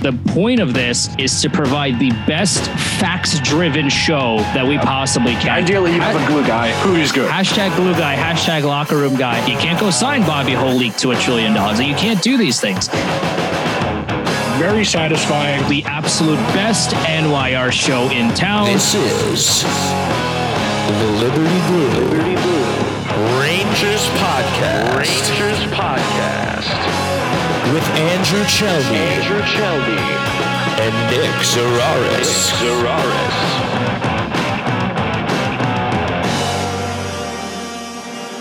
The point of this is to provide the best facts driven show that we possibly can. Ideally, you have a glue guy who is good. Hashtag glue guy, hashtag locker room guy. You can't go sign Bobby Holik to a trillion dollars. You can't do these things. Very satisfying. The absolute best NYR show in town. This is the Liberty Blue, Liberty Blue Rangers Podcast. Rangers Podcast with Andrew Chelney, Andrew Chelney, and Nick Zararis. Nick Zararis.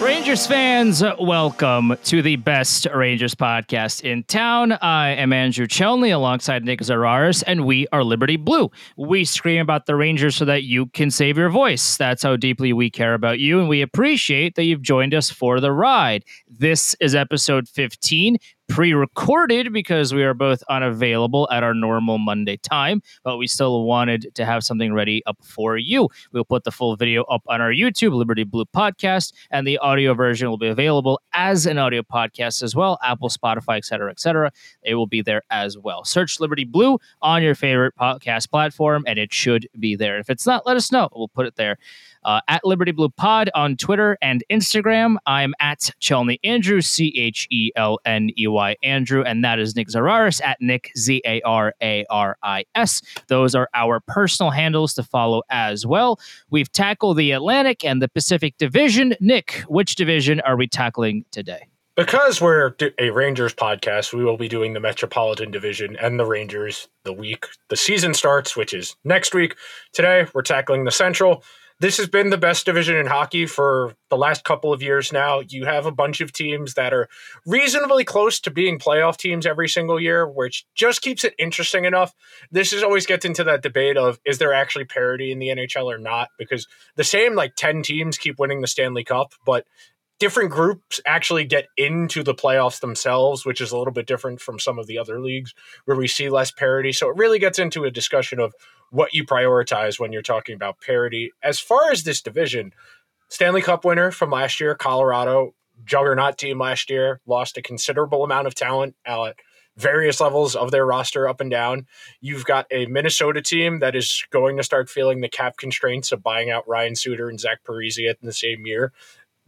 Rangers fans, welcome to the best Rangers podcast in town. I am Andrew Chelney alongside Nick Zararis, and we are Liberty Blue. We scream about the Rangers so that you can save your voice. That's how deeply we care about you, and we appreciate that you've joined us for the ride. This is episode 15 pre recorded because we are both unavailable at our normal Monday time, but we still wanted to have something ready up for you. We'll put the full video up on our YouTube, Liberty Blue Podcast, and the audio version will be available as an audio podcast as well, Apple, Spotify, etc., etc. It will be there as well. Search Liberty Blue on your favorite podcast platform, and it should be there. If it's not, let us know. We'll put it there uh, at Liberty Blue Pod on Twitter and Instagram. I'm at Chelney Andrew, C H E L N E Y Andrew, and that is Nick Zararis at Nick Z A R A R I S. Those are our personal handles to follow as well. We've tackled the Atlantic and the Pacific Division. Nick, which division are we tackling today? Because we're a Rangers podcast, we will be doing the Metropolitan Division and the Rangers the week the season starts, which is next week. Today, we're tackling the Central this has been the best division in hockey for the last couple of years now. You have a bunch of teams that are reasonably close to being playoff teams every single year, which just keeps it interesting enough. This is always gets into that debate of is there actually parity in the NHL or not? Because the same like 10 teams keep winning the Stanley Cup, but different groups actually get into the playoffs themselves, which is a little bit different from some of the other leagues where we see less parity. So it really gets into a discussion of what you prioritize when you're talking about parity. As far as this division, Stanley Cup winner from last year, Colorado, juggernaut team last year, lost a considerable amount of talent at various levels of their roster up and down. You've got a Minnesota team that is going to start feeling the cap constraints of buying out Ryan Suter and Zach Parise in the same year.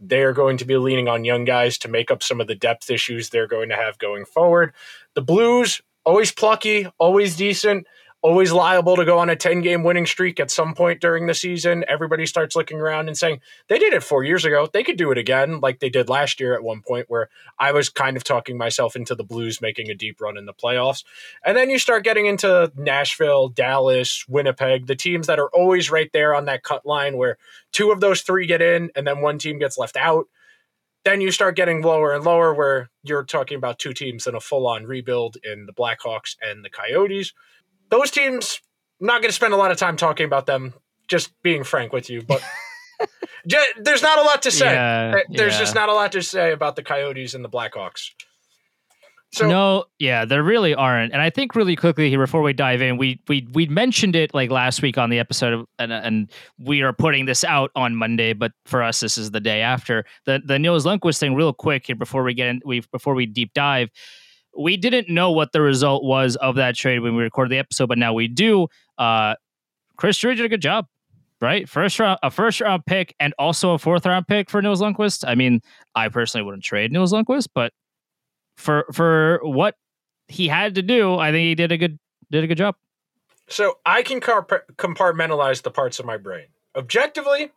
They are going to be leaning on young guys to make up some of the depth issues they're going to have going forward. The Blues, always plucky, always decent always liable to go on a 10 game winning streak at some point during the season. Everybody starts looking around and saying, they did it four years ago. They could do it again, like they did last year at one point, where I was kind of talking myself into the Blues making a deep run in the playoffs. And then you start getting into Nashville, Dallas, Winnipeg, the teams that are always right there on that cut line where two of those three get in and then one team gets left out. Then you start getting lower and lower, where you're talking about two teams in a full on rebuild in the Blackhawks and the Coyotes those teams, I'm not going to spend a lot of time talking about them, just being frank with you, but there's not a lot to say. Yeah, eh, there's yeah. just not a lot to say about the Coyotes and the Blackhawks. So, no, yeah, there really aren't. And I think really quickly here before we dive in, we we we mentioned it like last week on the episode, and and we are putting this out on Monday, but for us this is the day after the the Nils Lundkvist thing. Real quick here before we get in, we before we deep dive we didn't know what the result was of that trade when we recorded the episode, but now we do. Uh, Chris Drury did a good job, right? First round, a first round pick, and also a fourth round pick for Nils Lundkvist. I mean, I personally wouldn't trade Nils Lundkvist, but for for what he had to do, I think he did a good did a good job. So I can compartmentalize the parts of my brain. Objectively,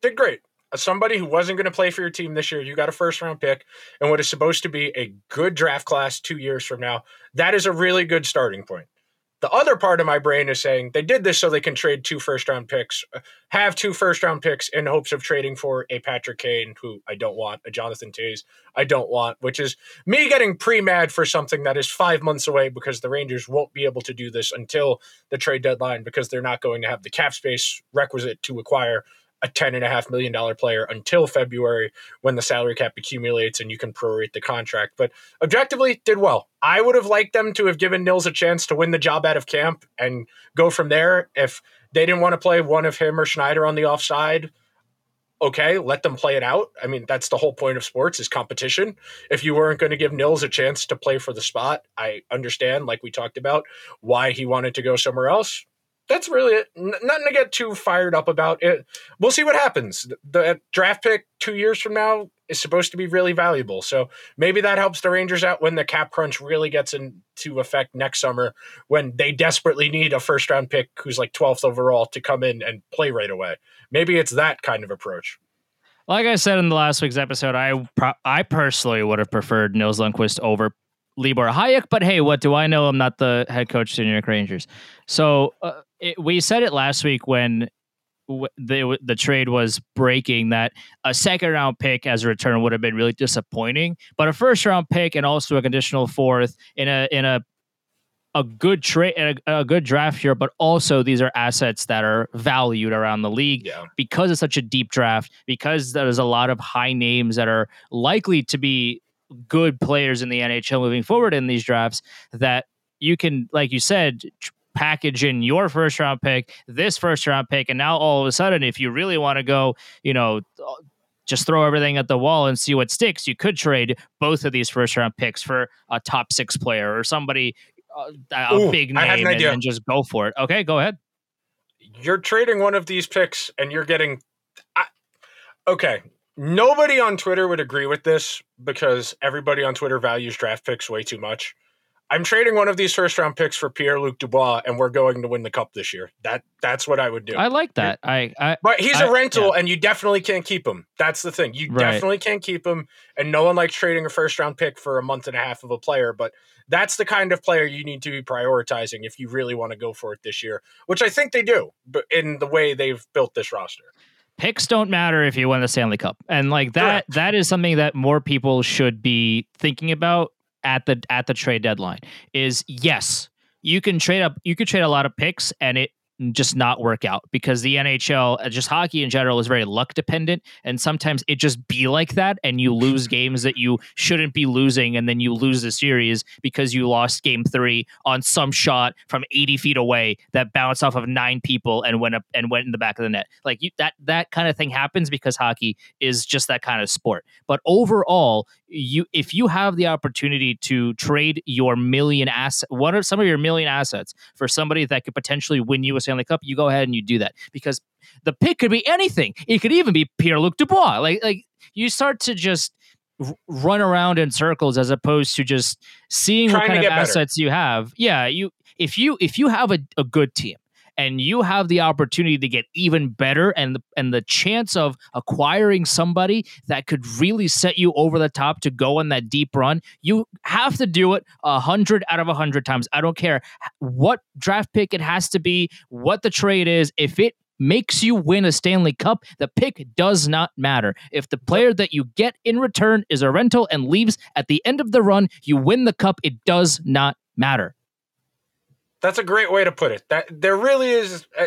did great somebody who wasn't going to play for your team this year, you got a first round pick and what is supposed to be a good draft class two years from now. That is a really good starting point. The other part of my brain is saying they did this so they can trade two first round picks, uh, have two first round picks in hopes of trading for a Patrick Kane, who I don't want, a Jonathan Toews, I don't want, which is me getting pre mad for something that is five months away because the Rangers won't be able to do this until the trade deadline because they're not going to have the cap space requisite to acquire a ten and a half million dollar player until February when the salary cap accumulates and you can prorate the contract. But objectively, did well. I would have liked them to have given Nils a chance to win the job out of camp and go from there. If they didn't want to play one of him or Schneider on the offside, okay, let them play it out. I mean, that's the whole point of sports is competition. If you weren't going to give Nils a chance to play for the spot, I understand, like we talked about, why he wanted to go somewhere else. That's really it. N- nothing to get too fired up about. It. We'll see what happens. The, the draft pick two years from now is supposed to be really valuable. So maybe that helps the Rangers out when the cap crunch really gets into effect next summer when they desperately need a first round pick who's like 12th overall to come in and play right away. Maybe it's that kind of approach. Like I said in the last week's episode, I pro- I personally would have preferred Nils Lundkvist over Libor Hajek, but hey, what do I know? I'm not the head coach of the New York Rangers. So uh, it, we said it last week when the the trade was breaking that a second round pick as a return would have been really disappointing, but a first round pick and also a conditional fourth in a in a a good trade a, a good draft here, but also these are assets that are valued around the league Yeah. because it's such a deep draft, because there's a lot of high names that are likely to be good players in the NHL moving forward in these drafts, that you can, like you said, tr- package in your first round pick, this first round pick, and now all of a sudden, if you really want to go, you know, just throw everything at the wall and see what sticks. You could trade both of these first round picks for a top six player or somebody, uh, a Ooh, big name, an and, idea. and just go for it. Okay, go ahead. You're trading one of these picks and you're getting. I, okay. Nobody on Twitter would agree with this because everybody on Twitter values draft picks way too much. I'm trading one of these first round picks for Pierre Luc Dubois, and we're going to win the cup this year. That that's what I would do. I like that. I, I But he's I- a rental, and you definitely can't keep him. That's the thing. You Right. definitely can't keep him, and no one likes trading a first round pick for a month and a half of a player. But that's the kind of player you need to be prioritizing if you really want to go for it this year, which I think they do. But in the way they've built this roster, picks don't matter if you win the Stanley Cup. And like that Correct. that is something that more people should be thinking about at the at the trade deadline. Is yes, you can trade up you could trade a lot of picks and it just not work out because the NHL, uh, just hockey in general, is very luck dependent, and sometimes it just be like that, and you lose games that you shouldn't be losing, and then you lose the series because you lost game three on some shot from 80 feet away that bounced off of nine people and went up and went in the back of the net. Like you, that that kind of thing happens because hockey is just that kind of sport. But overall, you if you have the opportunity to trade your million asset, what are some of your million assets for somebody that could potentially win you a Stanley Cup, you go ahead and you do that because the pick could be anything. It could even be Pierre Luc Dubois. Like like you start to just r- run around in circles as opposed to just seeing what Trying to kind of get better. assets you have. Yeah, you if you if you have a, a good team and you have the opportunity to get even better and the, and the chance of acquiring somebody that could really set you over the top to go on that deep run, you have to do it a hundred out of a hundred times. I don't care what draft pick it has to be, what the trade is. If it makes you win a Stanley Cup, the pick does not matter. If the player that you get in return is a rental and leaves at the end of the run, you win the cup. It does not matter. That's a great way to put it. That there really is. uh,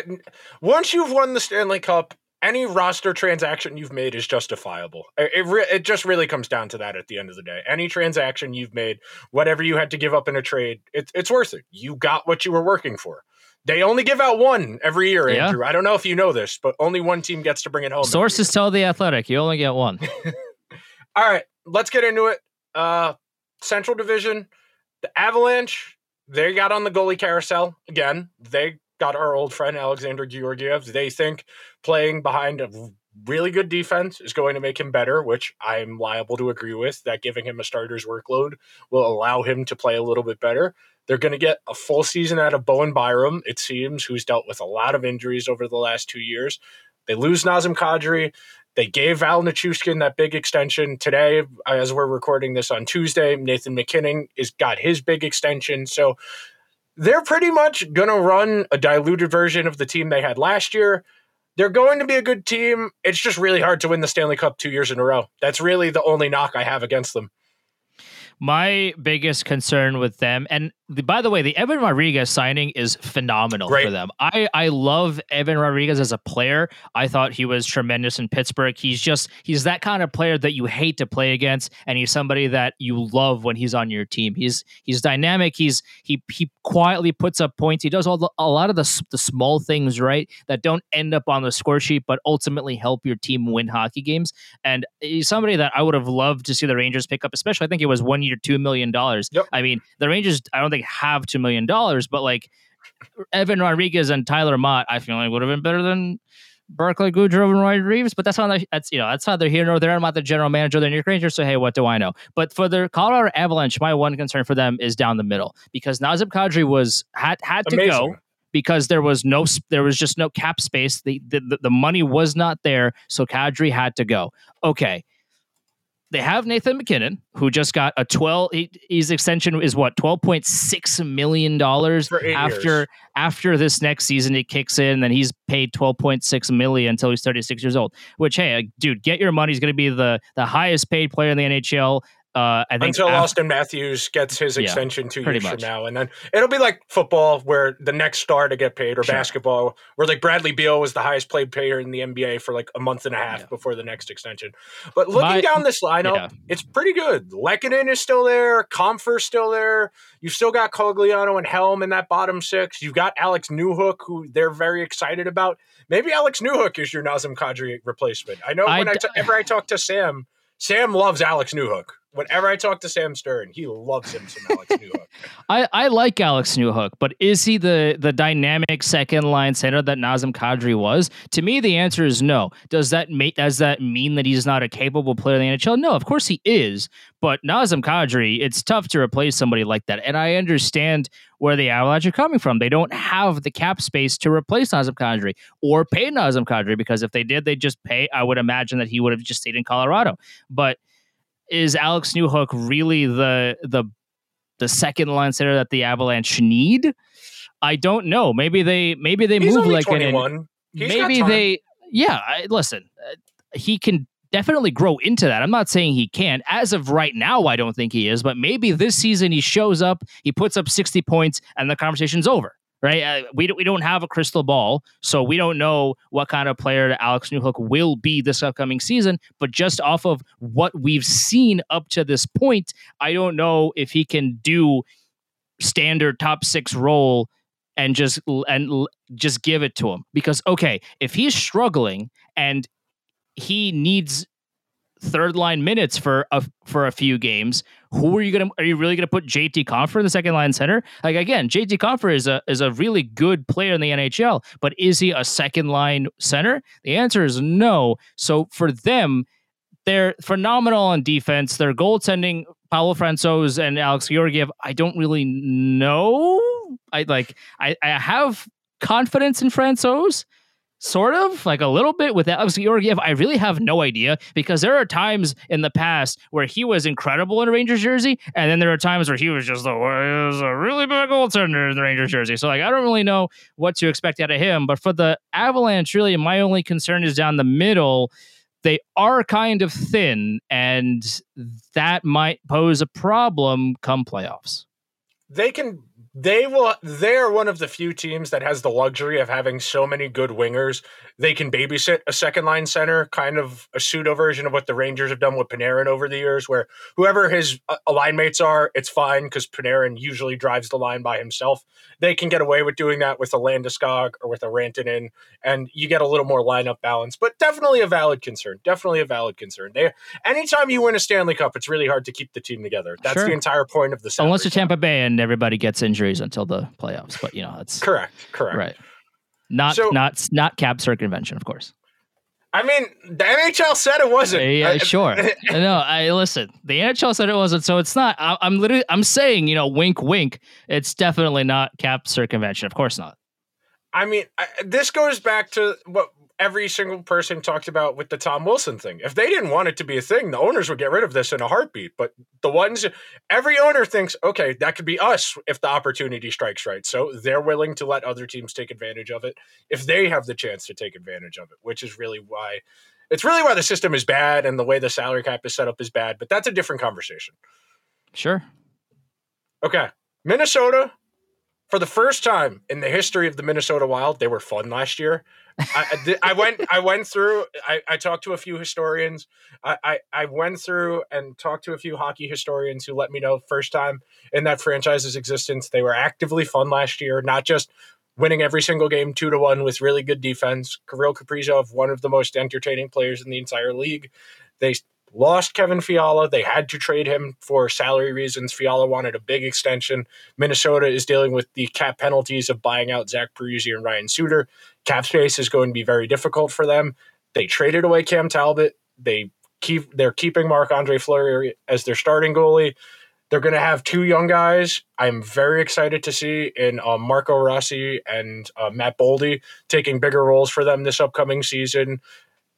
Once you've won the Stanley Cup, any roster transaction you've made is justifiable. It it, re- it just really comes down to that at the end of the day. Any transaction you've made, whatever you had to give up in a trade, it, it's worth it. You got what you were working for. They only give out one every year, Yeah. Andrew. I don't know if you know this, but only one team gets to bring it home. Sources tell the athletic you only get one. all right, let's get into it. Uh Central Division, the Avalanche, they got on the goalie carousel again. They got our old friend Alexander Georgiev. They think playing behind a really good defense is going to make him better, which I'm liable to agree with. That giving him a starter's workload will allow him to play a little bit better. They're going to get a full season out of Bowen Byram, it seems, who's dealt with a lot of injuries over the last two years. They lose Nazem Kadri. They gave Val Nichushkin that big extension today, as we're recording this on Tuesday. Nathan MacKinnon is got his big extension, so they're pretty much going to run a diluted version of the team they had last year. They're going to be a good team. It's just really hard to win the Stanley Cup two years in a row. That's really the only knock I have against them. My biggest concern with them, and the, by the way, the Evan Rodrigues signing is phenomenal Great. for them. I I love Evan Rodrigues as a player. I thought he was tremendous in Pittsburgh. He's just he's that kind of player that you hate to play against, and he's somebody that you love when he's on your team. He's he's dynamic. He's he he quietly puts up points. He does all the, a lot of the the small things right that don't end up on the score sheet, but ultimately help your team win hockey games. And he's somebody that I would have loved to see the Rangers pick up, especially I think it was one year, two million dollars. Yep. I mean, the Rangers I don't think have two million dollars, but like Evan Rodrigues and Tyler Motte, I feel like would have been better than Barclay Goodrow and Roy Reaves. But that's not that's you know that's neither here nor there. I'm not the general manager of the New York Rangers, so hey, what do I know? But for the Colorado Avalanche, my one concern for them is down the middle because Nazem Kadri was had had to Amazing. go because there was no there was just no cap space. The the, the, the money was not there, so Kadri had to go. Okay. They have Nathan MacKinnon, who just got a twelve. He, his extension is what twelve point six million dollars For eight after years. after this next season. It kicks in, then he's paid twelve point six million until he's thirty six years old. Which, hey, uh, dude, get your money. He's going to be the the highest paid player in the NHL. Uh, I think Until af- Auston Matthews gets his Yeah, extension two years much. from now, and then it'll be like football, where the next star to get paid, or Sure. basketball, where like Bradley Beal was the highest paid player in the NBA for like a month and a half Yeah. before the next extension. But looking My- down this lineup, yeah. it's pretty good. Lehkonen is still there, Compher's still there. You've still got Cogliano and Helm in that bottom six. You've got Alex Newhook, who they're very excited about. Maybe Alex Newhook is your Nazem Kadri replacement. I know I when I d- t- whenever I talk to Sam, Sam loves Alex Newhook. Whenever I talk to Sam Stern, he loves him some Alex Newhook. I, I like Alex Newhook, but is he the the dynamic second line center that Nazem Kadri was? To me, the answer is no. Does that make does that mean that he's not a capable player in the NHL? No, of course he is. But Nazem Kadri, it's tough to replace somebody like that. And I understand where the Avalanche are coming from. They don't have the cap space to replace Nazem Kadri or pay Nazem Kadri because if they did, they'd just pay. I would imagine that he would have just stayed in Colorado. But is Alex Newhook really the the the second line center that the Avalanche need? I don't know. Maybe they maybe they He's move like an 21. He's maybe they yeah. I, listen, uh, he can definitely grow into that. I'm not saying he can. As of right now, I don't think he is. But maybe this season he shows up, he puts up 60 points, and the conversation's over. Right? Uh, we we don't have a crystal ball, so we don't know what kind of player Alex Newhook will be this upcoming season. But just off of what we've seen up to this point, I don't know if he can do standard top six role and just and just give it to him because okay if he's struggling and he needs third line minutes for a for a few games. Who are you gonna are you really gonna put JT Compher in the second line center? Like again JT Compher is a is a really good player in the NHL but is he a second line center? The answer is no. So for them they're phenomenal on defense. Their goaltending Pavel Francouz and Alex Georgiev I don't really know. I like I I have confidence in Francouz sort of like a little bit with Alex. I really have no idea because there are times in the past where he was incredible in a Rangers jersey, and then there are times where he was just the he was a really bad goaltender in the Rangers jersey. So like I don't really know what to expect out of him. But for the Avalanche, really, my only concern is down the middle. They are kind of thin, and that might pose a problem come playoffs. they can they will they're one of the few teams that has the luxury of having so many good wingers. They can babysit a second line center kind of a pseudo version of what the rangers have done with panarin over the years where whoever his uh, line mates are it's fine because panarin usually drives the line by himself. They can get away with doing that with a landeskog or with a rantanen and you get a little more lineup balance but definitely a valid concern definitely a valid concern. They anytime you win a stanley cup it's really hard to keep the team together. That's Sure. the entire point of the Unless you're. Tampa Bay and everybody gets injuries until the playoffs, but you know that's Correct. Correct. right. Not So- not not cap circumvention, of course. I mean, the NHL said it wasn't. Yeah, uh, I- sure. no, I listen. The NHL said it wasn't, so it's not. I, I'm literally, I'm saying, you know, wink, wink. It's definitely not cap circumvention. Of course not. I mean, I, this goes back to what every single person talked about with the Tom Wilson thing. If they didn't want it to be a thing, the owners would get rid of this in a heartbeat. But the ones, every owner thinks, okay, that could be us if the opportunity strikes right. So they're willing to let other teams take advantage of it if they have the chance to take advantage of it, which is really why. It's really why the system is bad and the way the salary cap is set up is bad, but that's a different conversation. Sure. Okay. Minnesota, for the first time in the history of the Minnesota Wild, they were fun last year. I, I, went I went through I, I talked to a few historians. I, I, I went through and talked to a few hockey historians who let me know first time in that franchise's existence they were actively fun last year, not just winning every single game two to one with really good defense. Kirill Kaprizov, one of the most entertaining players in the entire league. They lost Kevin Fiala. They had to trade him for salary reasons. Fiala wanted a big extension. Minnesota is dealing with the cap penalties of buying out Zach Parise and Ryan Suter. Cap space is going to be very difficult for them. They traded away Cam Talbot. They keep they're keeping Marc Andre Fleury as their starting goalie. They're going to have two young guys. I'm very excited to see in uh, Marco Rossi and uh, Matt Boldy taking bigger roles for them this upcoming season.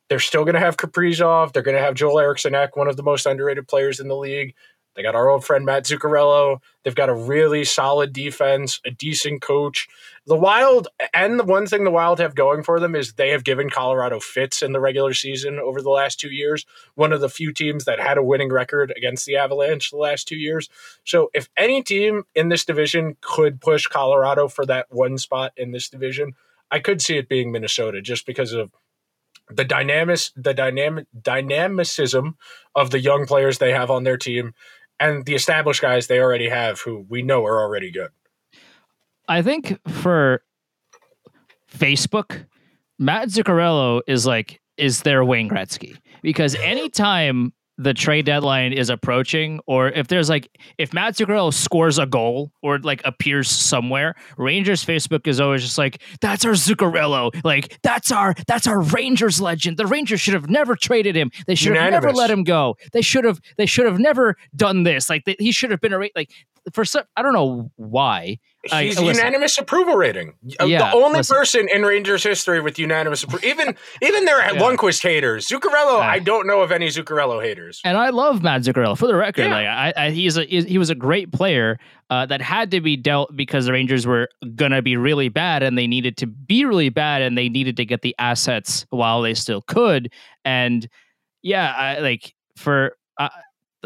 They're still going to have Kaprizov. They're going to have Joel Eriksson Ek, one of the most underrated players in the league. They got our old friend Matt Zuccarello. They've got a really solid defense, a decent coach. The Wild, and the one thing the Wild have going for them is they have given Colorado fits in the regular season over the last two years. One of the few teams that had a winning record against the Avalanche the last two years. So if any team in this division could push Colorado for that one spot in this division, I could see it being Minnesota just because of the dynamic the dynamic dynamicism of the young players they have on their team and the established guys they already have who we know are already good. I think for Facebook, Matt Zuccarello is like is their Wayne Gretzky because anytime the trade deadline is approaching, or if there's like if Matt Zuccarello scores a goal or like appears somewhere, Rangers Facebook is always just like that's our Zuccarello, like that's our that's our Rangers legend. The Rangers should have never traded him. They should have never let him go. They should have they should have never done this. Like they, he should have been a like for some I don't know why. I- He's listen. unanimous approval rating. Uh, Yeah, the only listen. person in Rangers history with unanimous approval. Even even their Yeah. Lundqvist haters. Zuccarello. I don't know of any Zuccarello haters. And I love Matt Zuccarello. For the record, Yeah. like I, I, he's a he he was a great player uh, that had to be dealt because the Rangers were gonna be really bad, and they needed to be really bad, and they needed to get the assets while they still could. And yeah, I like for I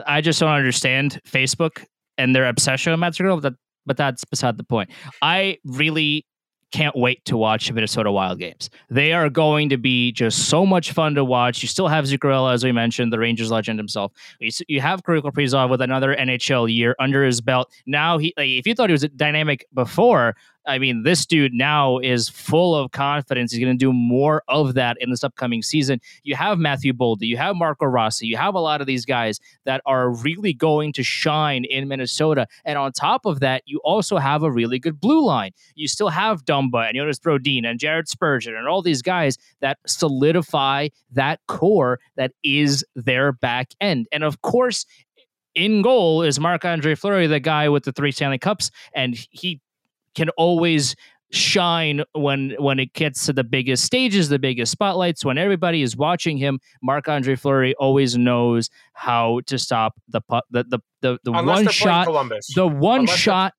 I just don't understand Facebook and their obsession with Matt Zuccarello. That, but that's beside the point. I really can't wait to watch the Minnesota Wild games. They are going to be just so much fun to watch. You still have Zuccarello, as we mentioned, the Rangers legend himself. You have Kirill Kaprizov with another NHL year under his belt. Now he, like, if you thought he was dynamic before, I mean, this dude now is full of confidence. He's going to do more of that in this upcoming season. You have Matthew Boldy, you have Marco Rossi, you have a lot of these guys that are really going to shine in Minnesota. And on top of that, you also have a really good blue line. You still have Dumba and Jonas Brodin and Jared Spurgeon and all these guys that solidify that core that is their back end. And of course, in goal is Marc Andre Fleury, the guy with the three Stanley Cups, and he can always shine when when it gets to the biggest stages, the biggest spotlights, when everybody is watching him. Marc Andre Fleury always knows how to stop the pu- the the the, the one shot, Columbus. the one Unless shot.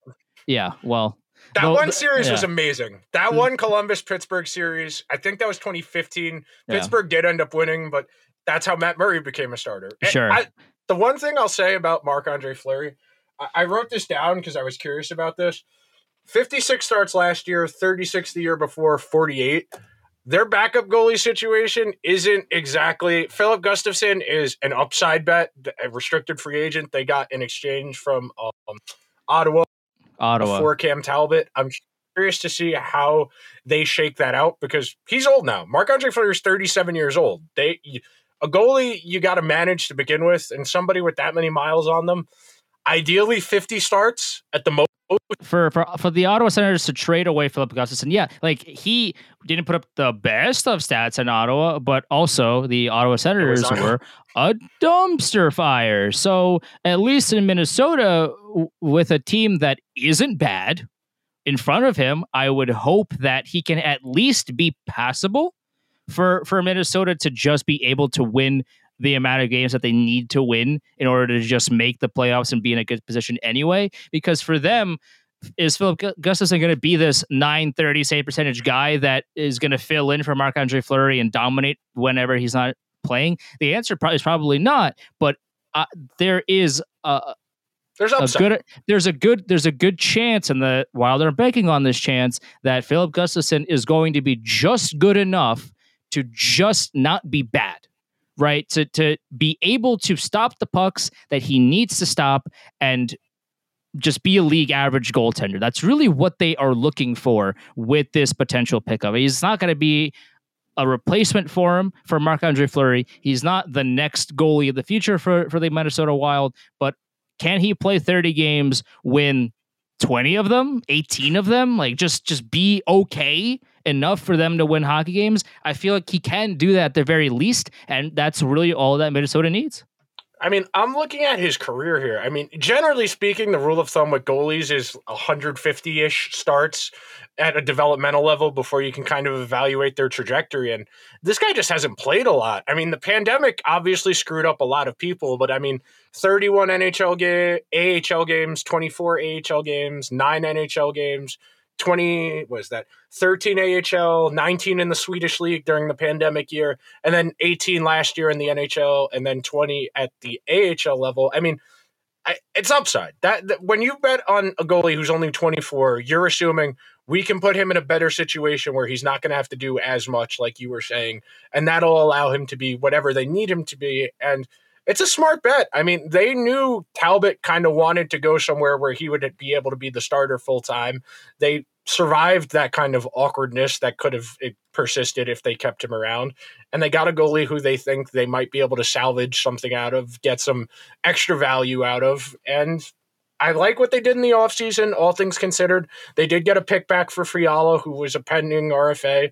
Yeah, well, That one series was amazing. That mm. one Columbus Pittsburgh series, I think that was 2015. Yeah. Pittsburgh did end up winning, but that's how Matt Murray became a starter. And Sure. I, the one thing I'll say about Marc Andre Fleury, I, I wrote this down because I was curious about this. 56 starts last year, 36 the year before, 48. Their backup goalie situation isn't exactly. Filip Gustavsson is an upside bet, a restricted free agent they got in exchange from um, Ottawa Ottawa. before Cam Talbot. I'm curious to see how they shake that out because he's old now. Marc Andre Fleury is 37 years old. They a goalie you got to manage to begin with, and somebody with that many miles on them. Ideally, 50 starts at the most. For for for the Ottawa Senators to trade away Filip Gustavsson, yeah, like he didn't put up the best of stats in Ottawa, but also the Ottawa Senators were a dumpster fire. So at least in Minnesota, w- with a team that isn't bad in front of him, I would hope that he can at least be passable for for Minnesota to just be able to win the amount of games that they need to win in order to just make the playoffs and be in a good position anyway. Because for them, is Filip Gu- Gustavsson going to be this 930 save percentage guy that is going to fill in for Marc Andre Fleury and dominate whenever he's not playing? The answer is probably not. But uh, there is a There's a good there's a good there's a good chance and the while they're banking on this chance that Filip Gustavsson is going to be just good enough to just not be bad. Right? To to be able to stop the pucks that he needs to stop and just be a league average goaltender. That's really what they are looking for with this potential pickup. He's not going to be a replacement for him for Marc Andre Fleury. He's not the next goalie of the future for, for the Minnesota Wild, but can he play 30 games, win 20 of them, 18 of them? Like just just be okay enough for them to win hockey games? I feel like he can do that at the very least, and that's really all that Minnesota needs. I mean, I'm looking at his career here. I mean, generally speaking, the rule of thumb with goalies is 150 ish starts at a developmental level before you can kind of evaluate their trajectory. And this guy just hasn't played a lot. I mean, the pandemic obviously screwed up a lot of people, but I mean, 31 NHL game, AHL games, 24 AHL games, nine NHL games, 20 was that 13 AHL, 19 in the Swedish league during the pandemic year, and then 18 last year in the NHL, and then 20 at the AHL level. I mean, I, it's upside. That, that when you bet on a goalie who's only 24, you're assuming we can put him in a better situation where he's not going to have to do as much, like you were saying, and that'll allow him to be whatever they need him to be. And it's a smart bet. I mean, they knew Talbot kind of wanted to go somewhere where he would be able to be the starter full time. They survived that kind of awkwardness that could have persisted if they kept him around. And they got a goalie who they think they might be able to salvage something out of, get some extra value out of. And I like what they did in the offseason, all things considered. They did get a pick back for Fiala, who was a pending RFA.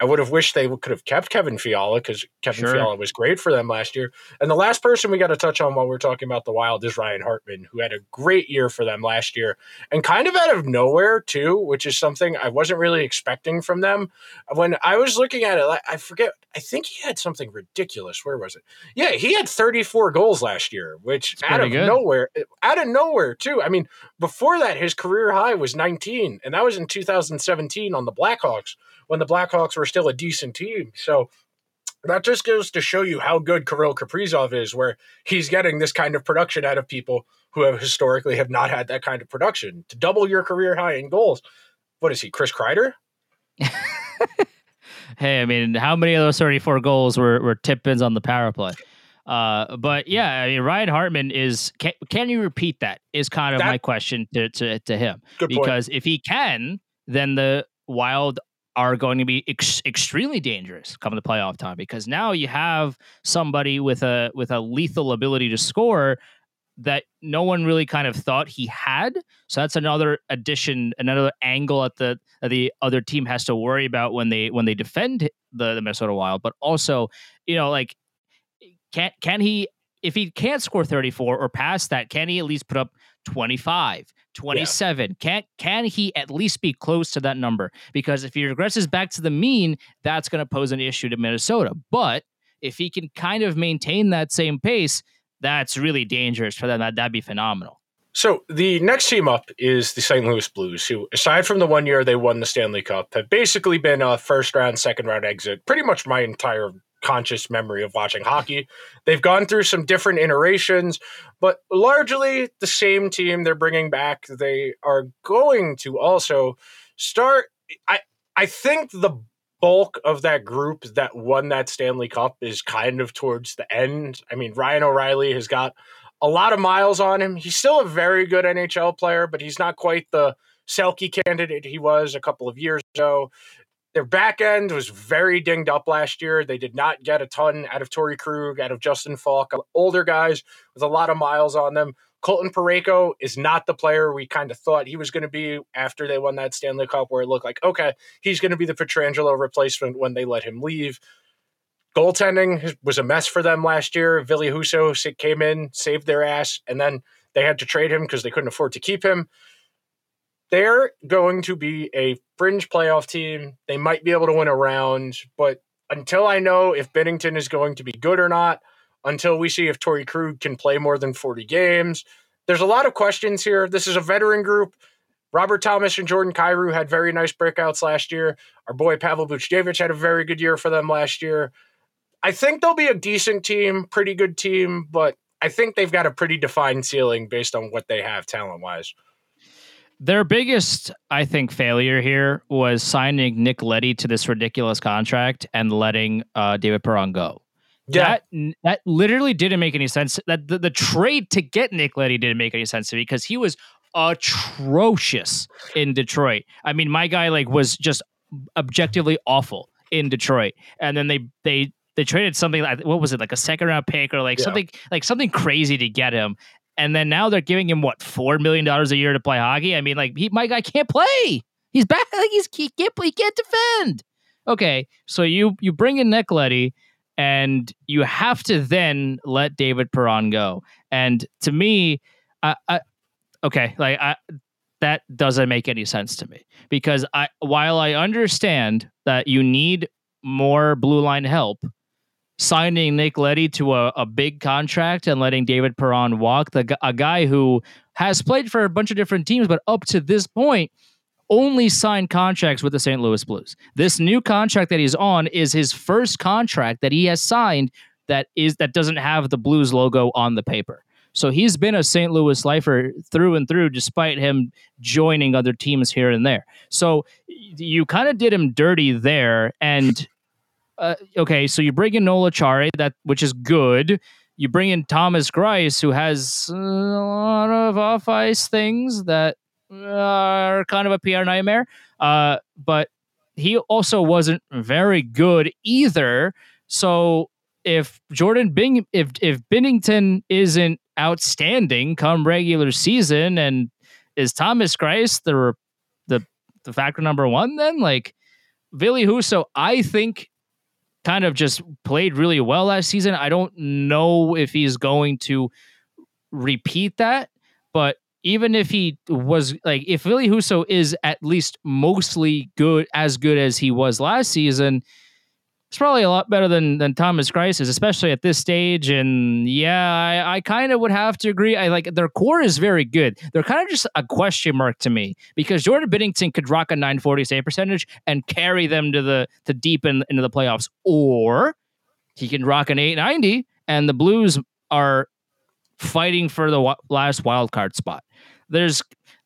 I would have wished they could have kept Kevin Fiala because Kevin sure. Fiala was great for them last year. And the last person we got to touch on while we're talking about the Wild is Ryan Hartman, who had a great year for them last year and kind of out of nowhere, too, which is something I wasn't really expecting from them. When I was looking at it, I forget, I think he had something ridiculous. Where was it? Yeah, he had 34 goals last year, which out of good. nowhere, eh, out of nowhere, too. I mean, before that, his career high was 19, and that was in 2017 on the Blackhawks when the Blackhawks were still a decent team. So that just goes to show you how good Kirill Kaprizov is, where he's getting this kind of production out of people who have historically have not had that kind of production. To double your career high in goals, what is he, Chris Kreider? hey, I mean, how many of those 34 goals were, were tip ins on the power play? Uh, but yeah, I mean, Ryan Hartman is. Can, can you repeat that? Is kind of that, my question to to, to him. because point. if he can, then the Wild are going to be ex- extremely dangerous come the playoff time because now you have somebody with a with a lethal ability to score that no one really kind of thought he had. So that's another addition, another angle at the the other team has to worry about when they when they defend the, the Minnesota Wild. But also, you know, like can can he if he can't score 34 or past that, can he at least put up 25? 27. Yeah. Can can he at least be close to that number? Because if he regresses back to the mean, that's going to pose an issue to Minnesota. But if he can kind of maintain that same pace, that's really dangerous for them. That that'd be phenomenal. So the next team up is the St. Louis Blues, who, aside from the one year they won the Stanley Cup, have basically been a first round, second round exit pretty much my entire conscious memory of watching hockey. They've gone through some different iterations, but largely the same team they're bringing back. They are going to also start. I I think the bulk of that group that won that Stanley Cup is kind of towards the end. I mean, Ryan O'Reilly has got a lot of miles on him. He's still a very good NHL player, but he's not quite the Selke candidate he was a couple of years ago. Their back end was very dinged up last year. They did not get a ton out of Torey Krug, out of Justin Faulk, uh, older guys with a lot of miles on them. Colton Parayko is not the player we kind of thought he was going to be after they won that Stanley Cup, where it looked like, okay, he's going to be the Pietrangelo replacement when they let him leave. Goaltending was a mess for them last year. Ville Husso came in, saved their ass, and then they had to trade him because they couldn't afford to keep him they're going to be a fringe playoff team. They might be able to win a round, but until I know if Binnington is going to be good or not, until we see if Torey Krug can play more than 40 games, there's a lot of questions here. This is a veteran group. Robert Thomas and Jordan Kyrou had very nice breakouts last year. Our boy Pavel Buchnevich had a very good year for them last year. I think they'll be a decent team, pretty good team, but I think they've got a pretty defined ceiling based on what they have talent wise. Their biggest, I think, failure here was signing Nick Leddy to this ridiculous contract and letting uh, David Perron go. Yeah. That that literally didn't make any sense. That the, the trade to get Nick Leddy didn't make any sense to me because he was atrocious in Detroit. I mean, my guy like was just objectively awful in Detroit, and then they they they traded something like what was it like a second round pick or like Yeah. something like something crazy to get him. And then now they're giving him what four million dollars a year to play hockey. I mean, like he, my guy can't play. He's back. Like he's he can't play, he can't defend. Okay, so you you bring in Nick Leddy, and you have to then let David Perron go. And to me, I, I okay, like I that doesn't make any sense to me because I while I understand that you need more blue line help, signing Nick Leddy to a, a big contract and letting David Perron walk, the a guy who has played for a bunch of different teams, but up to this point only signed contracts with the St. Louis Blues. This new contract that he's on is his first contract that he has signed that is that doesn't have the Blues logo on the paper. So he's been a St. Louis lifer through and through, despite him joining other teams here and there. So you kind of did him dirty there. And uh, okay, so you bring in Noel Acciari, that which is good. You bring in Thomas Greiss, who has a lot of off ice things that are kind of a PR nightmare. Uh, but he also wasn't very good either. So if Jordan Bing, if if Binnington isn't outstanding come regular season, and is Thomas Greiss the the the factor number one? Then like Ville Husso, I think kind of just played really well last season. I don't know if he's going to repeat that, but even if he was like if Ville Husso is at least mostly good as good as he was last season, it's probably a lot better than than Thomas is, especially at this stage. And yeah, I, I kind of would have to agree. I like their core is very good. They're kind of just a question mark to me because Jordan Binnington could rock a 940 save percentage and carry them to the to deep in, into the playoffs, or he can rock an 890 and the Blues are fighting for the last wild card spot. There's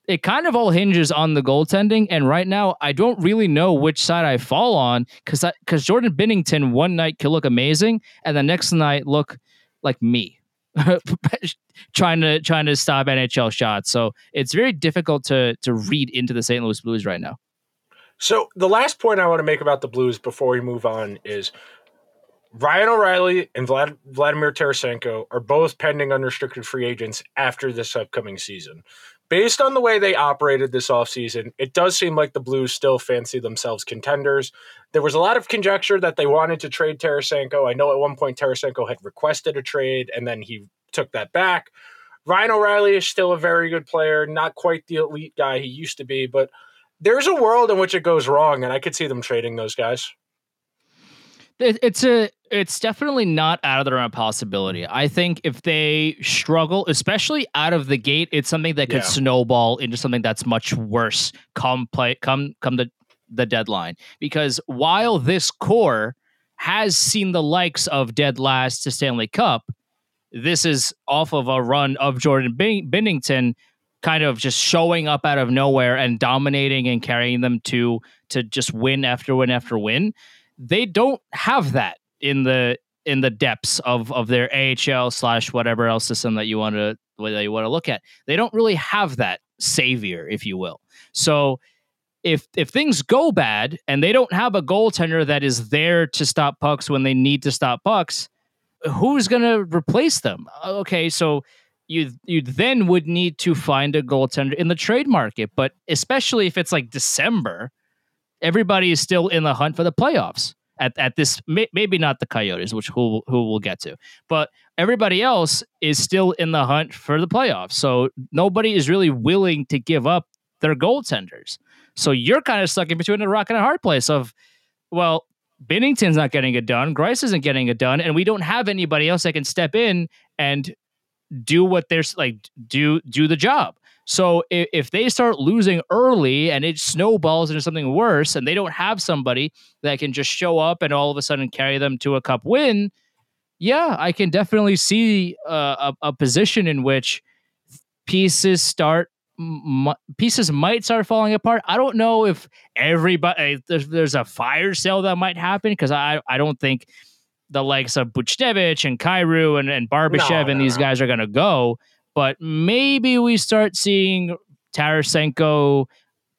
it kind of all hinges on the goaltending, and right now I don't really know which side I fall on because because Jordan Binnington one night can look amazing, and the next night look like me. trying to trying to stop NHL shots. So it's very difficult to to read into the St. Louis Blues right now. So the last point I want to make about the Blues before we move on is Ryan O'Reilly and Vlad, Vladimir Tarasenko are both pending unrestricted free agents after this upcoming season. Based on the way they operated this offseason, it does seem like the Blues still fancy themselves contenders. There was a lot of conjecture that they wanted to trade Tarasenko. I know at one point Tarasenko had requested a trade and then he took that back. Ryan O'Reilly is still a very good player, not quite the elite guy he used to be, but there's a world in which it goes wrong, and I could see them trading those guys. It, it's a it's definitely not out of the realm of possibility. I think if they struggle, especially out of the gate, it's something that could Yeah. snowball into something that's much worse come play come come the the deadline. Because while this core has seen the likes of dead last to Stanley Cup, this is off of a run of Jordan Bin- Binnington kind of just showing up out of nowhere and dominating and carrying them to to just win after win after win. They don't have that in the in the depths of of their AHL slash whatever else system that you want to that you want to look at. They don't really have that savior, if you will. So if if things go bad and they don't have a goaltender that is there to stop pucks when they need to stop pucks, who's going to replace them? Uh, okay, so you you then would need to find a goaltender in the trade market, but especially if it's like December, everybody is still in the hunt for the playoffs. At, at this may, maybe not the Coyotes, which who who we'll get to, but everybody else is still in the hunt for the playoffs. So nobody is really willing to give up their goaltenders. So you're kind of stuck in between a rock and a hard place of, well, Binnington's not getting it done, Greiss isn't getting it done, and we don't have anybody else that can step in and do what they're like do do the job. So if, if they start losing early and it snowballs into something worse, and they don't have somebody that can just show up and all of a sudden carry them to a cup win, yeah, I can definitely see uh, a, a position in which pieces start m- pieces might start falling apart. I don't know if everybody there's, there's a fire sale that might happen because I I don't think the likes of Buchnevich and Kyrou and, and Barbashev No, and these no. guys are going to go. But maybe we start seeing Tarasenko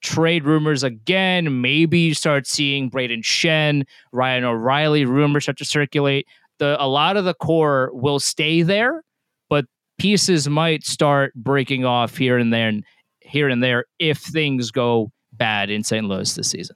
trade rumors again. Maybe you start seeing Brayden Schenn, Ryan O'Reilly rumors start to circulate. The a lot of the core will stay there, but pieces might start breaking off here and there and here and there if things go bad in St. Louis this season.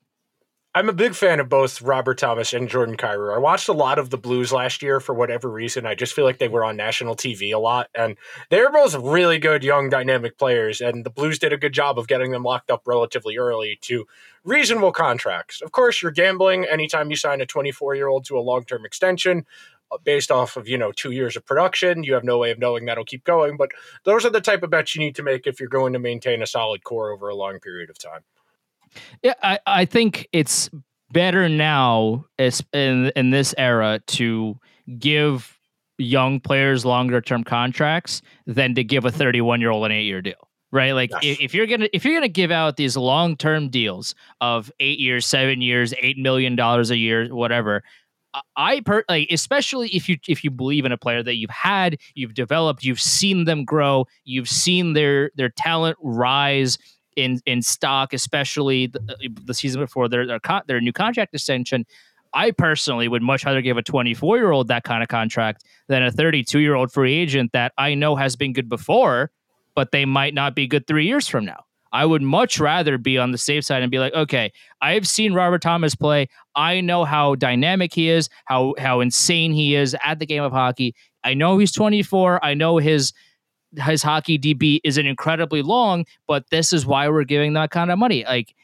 I'm a big fan of both Robert Thomas and Jordan Kyrou. I watched a lot of the Blues last year for whatever reason. I just feel like they were on national TV a lot, and they're both really good, young, dynamic players. And the Blues did a good job of getting them locked up relatively early to reasonable contracts. Of course, you're gambling anytime you sign a 24 year old to a long term extension uh, based off of you know two years of production. You have no way of knowing that'll keep going, but those are the type of bets you need to make if you're going to maintain a solid core over a long period of time. Yeah, I, I think it's better now is in in this era to give young players longer term contracts than to give a mm-hmm. 31 year old an eight year deal. Right, like Yes. if, you're gonna if you're gonna give out these long term deals of eight years, seven years, eight million dollars a year, whatever, I- I per like especially if you if you believe in a player that you've had, you've developed, you've seen them grow, you've seen their their talent rise in in stock, especially the, uh, the season before their their, con- their new contract extension. I personally would much rather give a 24 year old that kind of contract than a 32 year old free agent that I know has been good before, but they might not be good three years from now. I would much rather be on the safe side and be like, okay, I've seen Robert Thomas play. I know how dynamic he is, how how insane he is at the game of hockey. I know he's 24. I know his his hockey DB isn't incredibly long, but this is why we're giving that kind of money. Like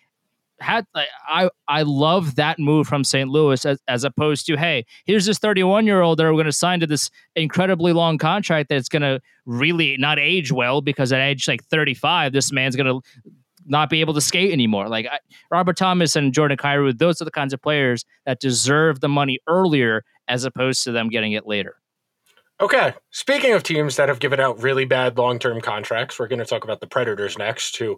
had I I love that move from St. Louis as, as opposed to hey here's this 31 year old that we're going to sign to this incredibly long contract that's going to really not age well because at age like 35 this man's going to not be able to skate anymore. Like I, Robert Thomas and Jordan Kyrou, those are the kinds of players that deserve the money earlier as opposed to them getting it later. Okay. Speaking of teams that have given out really bad long term contracts, we're going to talk about the Predators next. Too.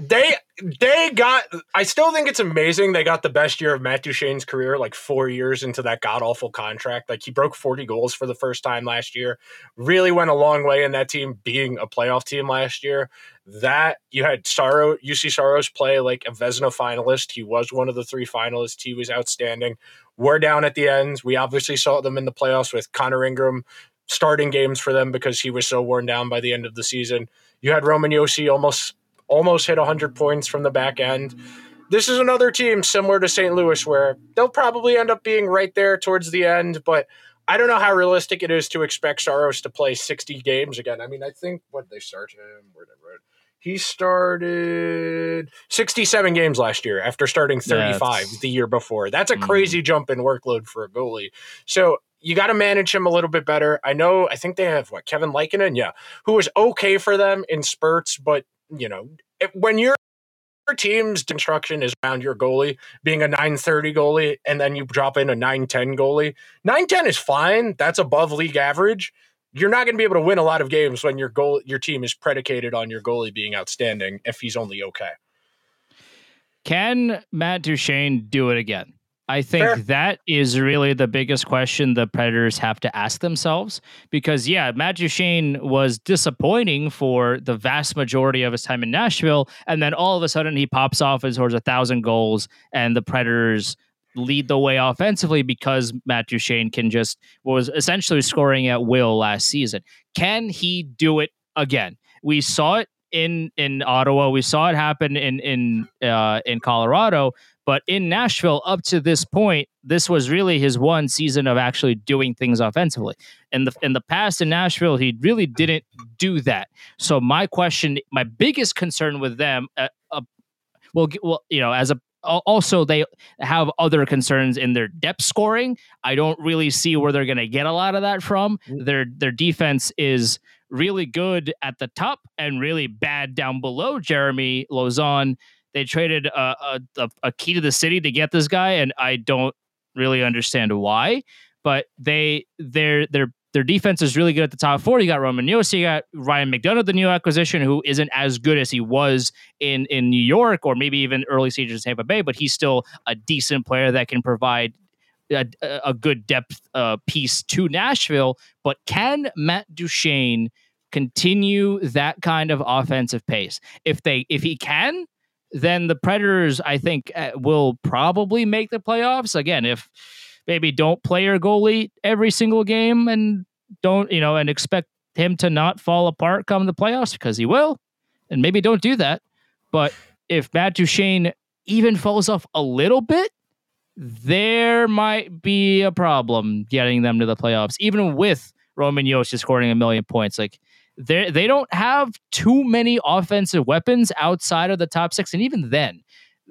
They they got. I still think it's amazing they got the best year of Matt Duchene's career, like four years into that god awful contract. Like he broke forty goals for the first time last year. Really went a long way in that team being a playoff team last year. That you had Sorrow, Juuse Saros play like a Vezina finalist. He was one of the three finalists. He was outstanding. We're down at the end. We obviously saw them in the playoffs with Connor Ingram starting games for them because he was so worn down by the end of the season. You had Roman Josi almost almost hit 100 points from the back end. This is another team similar to St. Louis where they'll probably end up being right there towards the end, but I don't know how realistic it is to expect Saros to play 60 games again. I mean, I think what they start him? Where I write? He started 67 games last year after starting 35 That's- the year before. That's a Mhm. crazy jump in workload for a goalie. So you got to manage him a little bit better. I know, I think they have what, Kevin Lankinen? Yeah, who was okay for them in spurts, but, you know, it, when your team's construction is around your goalie being a 930 goalie and then you drop in a 910 goalie, 910 is fine. That's above league average. You're not going to be able to win a lot of games when your goal, your team is predicated on your goalie being outstanding if he's only okay. Can Matt Duchene do it again? I think Fair. that is really the biggest question the Predators have to ask themselves. Because, yeah, Matt Duchene was disappointing for the vast majority of his time in Nashville. And then all of a sudden he pops off and scores a thousand goals, and the Predators lead the way offensively because Matt Duchene can just was essentially scoring at will last season. Can he do it again? We saw it in in Ottawa. We saw it happen in in uh, in Colorado, but in Nashville, up to this point, this was really his one season of actually doing things offensively. In the in the past in Nashville, he really didn't do that. So my question, my biggest concern with them, uh, uh, well, well, you know, as a also they have other concerns in their depth scoring. I don't really see where they're going to get a lot of that from. Mm. Their their defense is really good at the top and really bad down below. Jeremy Lauzon. They traded a, a, a, a key to the city to get this guy, and I don't really understand why. but they their their their defense is really good at the top four. You got Roman Josi, you got Ryan McDonagh, the new acquisition, who isn't as good as he was in in New York or maybe even early stages of Tampa Bay, but he's still a decent player that can provide a, a good depth uh, piece to Nashville. But can Matt Duchene continue that kind of offensive pace? If they if he can, then the Predators, I think, uh, will probably make the playoffs. Again, if maybe don't play your goalie every single game and don't you know and expect him to not fall apart come the playoffs because he will, and maybe don't do that. But if Matt Duchene even falls off a little bit, there might be a problem getting them to the playoffs, even with Roman Josi scoring a million points. Like they they don't have too many offensive weapons outside of the top six, and even then,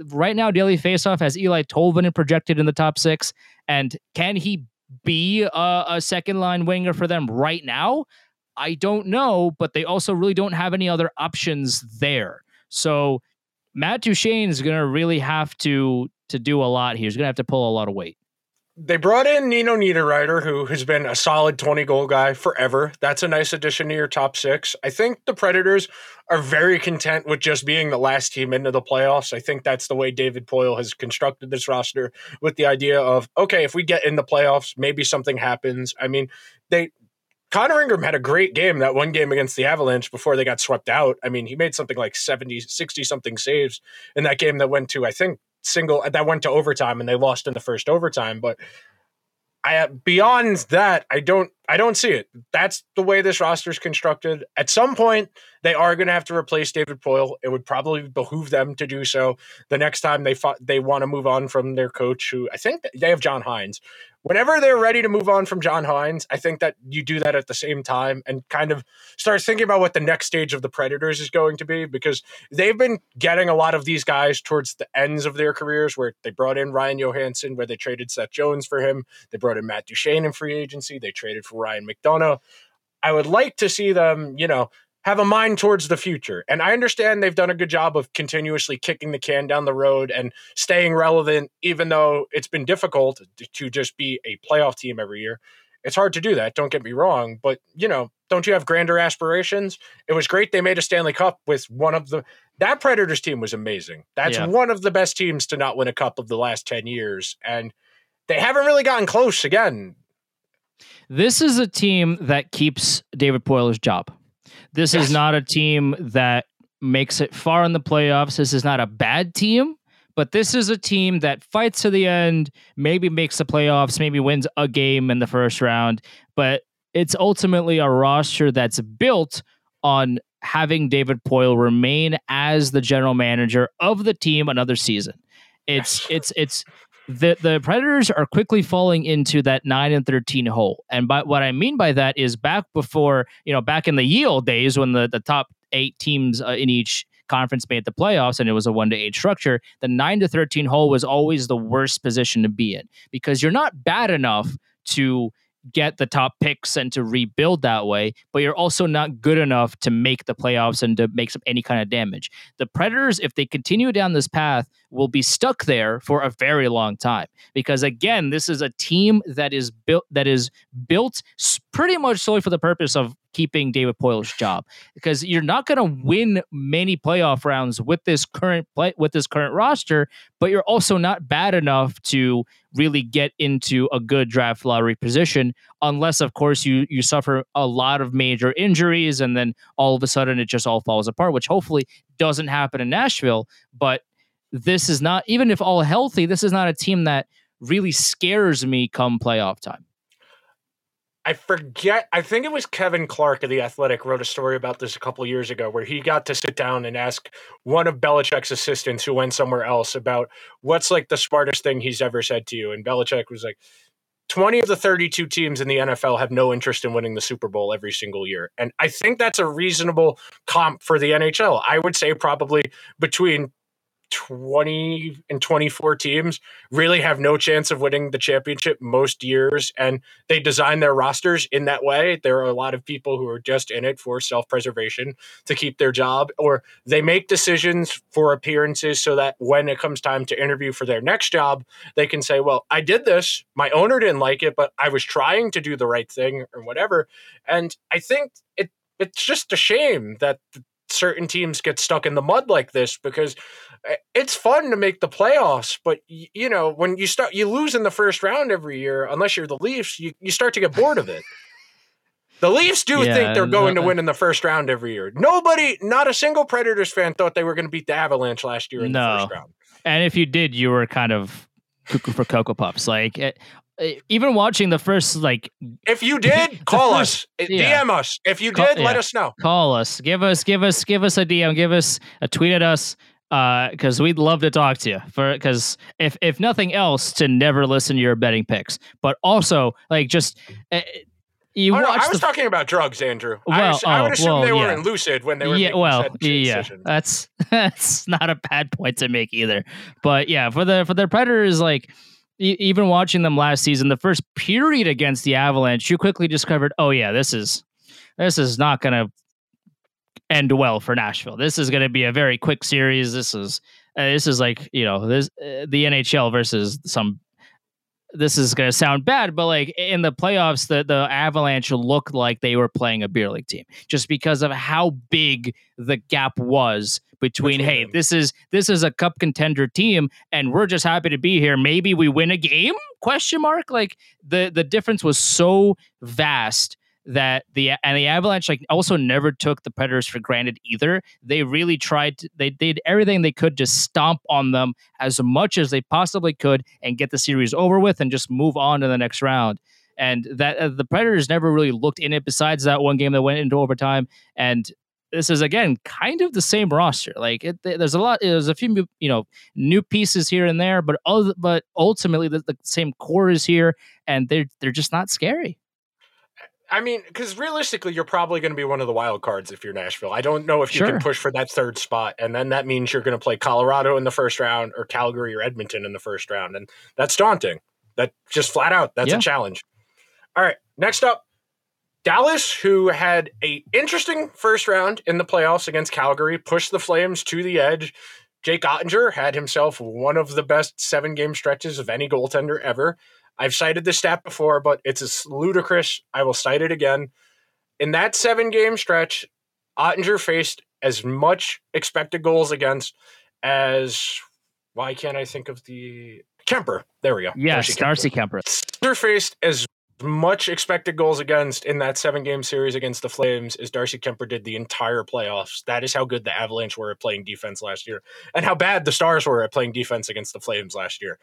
right now, Daily Faceoff has Eeli Tolvanen projected in the top six, and can he be a, a second line winger for them right now? I don't know, but they also really don't have any other options there. So Matt Duchene is going to really have to to do a lot here. He's going to have to pull a lot of weight. They brought in Nino Niederreiter, who has been a solid 20 goal guy forever. That's a nice addition to your top six. I think the Predators are very content with just being the last team into the playoffs. I think that's the way David Poile has constructed this roster with the idea of, okay, if we get in the playoffs, maybe something happens. I mean, they Connor Ingram had a great game that one game against the Avalanche before they got swept out. I mean, he made something like 70, 60 something saves in that game that went to, I think, single that went to overtime and they lost in the first overtime. But I uh, beyond that, I don't I don't see it. That's the way this roster is constructed. At some point, they are going to have to replace David Poile. It would probably behoove them to do so the next time they fought, they want to move on from their coach, who I think they have John Hynes, whenever they're ready to move on from John Hynes, I think that you do that at the same time and kind of start thinking about what the next stage of the Predators is going to be because they've been getting a lot of these guys towards the ends of their careers where they brought in Ryan Johansen, where they traded Seth Jones for him. They brought in Matt Duchene in free agency. They traded for Ryan McDonagh. I would like to see them, you know, have a mind towards the future. And I understand they've done a good job of continuously kicking the can down the road and staying relevant, even though it's been difficult to just be a playoff team every year. It's hard to do that, don't get me wrong. But, you know, don't you have grander aspirations? It was great they made a Stanley Cup with one of the. That Predators team was amazing. That's yeah. one of the best teams to not win a cup of the last 10 years. And they haven't really gotten close again. This is a team that keeps David Poile's job. This yes. is not a team that makes it far in the playoffs. This is not a bad team, but this is a team that fights to the end, maybe makes the playoffs, maybe wins a game in the first round, but it's ultimately a roster that's built on having David Poile remain as the general manager of the team another season. It's yes. it's it's the the Predators are quickly falling into that nine and thirteen hole. And by what I mean by that is back before you know back in the Yield days when the the top eight teams uh, in each conference made the playoffs and it was a one to eight structure, the nine to thirteen hole was always the worst position to be in because you're not bad enough to get the top picks and to rebuild that way, but you're also not good enough to make the playoffs and to make some any kind of damage. The Predators, if they continue down this path, will be stuck there for a very long time because again, this is a team that is built that is built pretty much solely for the purpose of keeping David Poile's job because you're not going to win many playoff rounds with this current play with this current roster, but you're also not bad enough to really get into a good draft lottery position unless of course you you suffer a lot of major injuries and then all of a sudden it just all falls apart, which hopefully doesn't happen in Nashville, but this is not even if all healthy, this is not a team that really scares me come playoff time. I forget. I think it was Kevin Clark of the Athletic wrote a story about this a couple years ago, where he got to sit down and ask one of Belichick's assistants who went somewhere else about what's like the smartest thing he's ever said to you, and Belichick was like, 20 of the 32 teams in the NFL have no interest in winning the Super Bowl every single year. And I think that's a reasonable comp for the NHL. I would say probably between 20 and 24 teams really have no chance of winning the championship most years and they design their rosters in that way. There are a lot of people who are just in it for self-preservation to keep their job or they make decisions for appearances so that when it comes time to interview for their next job they can say well I did this. My owner didn't like it but I was trying to do the right thing or whatever. And I think it it's just a shame that certain teams get stuck in the mud like this because eh, it's fun to make the playoffs but you know when you start you lose in the first round every year unless you're the leafs you, you start to get bored of it. The leafs do yeah, think they're going to win in the first round every year. Nobody not a single predators fan thought they were going to beat the avalanche last year in no. the first round. And if you did you were kind of cuckoo for cocoa puffs. Like it, uh, even watching the first like if you did call first, us yeah. dm us if you did call, let us know call us give us give us give us a dm give us a tweet at us uh because we'd love to talk to you for because if if nothing else to never listen to your betting picks but also like just uh, you oh, no, I was the, talking about drugs, Andrew. Well, I, was, oh, I would assume well, they were yeah. in lucid when they were. Yeah, well, yeah, decisions. that's that's not a bad point to make either. But yeah, for the for the Predators, like even watching them last season, the first period against the Avalanche, you quickly discovered, oh yeah, this is this is not going to end well for Nashville. This is going to be a very quick series. This is uh, this is like you know this uh, the NHL versus some this is going to sound bad, but like in the playoffs, the, the Avalanche looked like they were playing a beer league team just because of how big the gap was between, hey, this is this is a cup contender team and we're just happy to be here. Maybe we win a game? Question mark. Like the the difference was so vast that the and the Avalanche like also never took the Predators for granted either. They really tried to, they did everything they could to stomp on them as much as they possibly could and get the series over with and just move on to the next round. And that uh, the Predators never really looked in it besides that one game that went into overtime and this is again kind of the same roster. Like it, there's a lot, there's a few you know new pieces here and there, but other, but ultimately the, the same core is here, and they're they're just not scary. I mean, because realistically, you're probably going to be one of the wild cards if you're Nashville. I don't know if you sure. can push for that third spot, and then that means you're going to play Colorado in the first round, or Calgary or Edmonton in the first round, and that's daunting. That just flat out, that's yeah. a challenge. All right, next up, Dallas, who had a interesting first round in the playoffs against Calgary, pushed the Flames to the edge. Jake Oettinger had himself one of the best seven game stretches of any goaltender ever. I've cited this stat before, but it's ludicrous. I will cite it again. In that seven game stretch, Oettinger faced as much expected goals against as why can't I think of the Kuemper? There we go. Yes, Darcy Kuemper. Darcy Kuemper faced as much expected goals against in that seven game series against the Flames as Darcy Kuemper did the entire playoffs. That is how good the Avalanche were at playing defense last year and how bad the Stars were at playing defense against the Flames last year.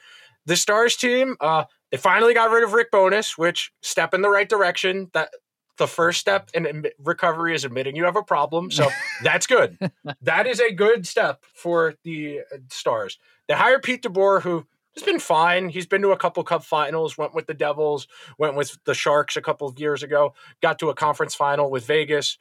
The Stars team, uh, they finally got rid of Rick Bowness, which step in the right direction. That the first step in recovery is admitting you have a problem. So that's good. that is a good step for the Stars. They hired Pete DeBoer, who has been fine. He's been to a couple cup finals, went with the Devils, went with the Sharks a couple of years ago, got to a conference final with Vegas.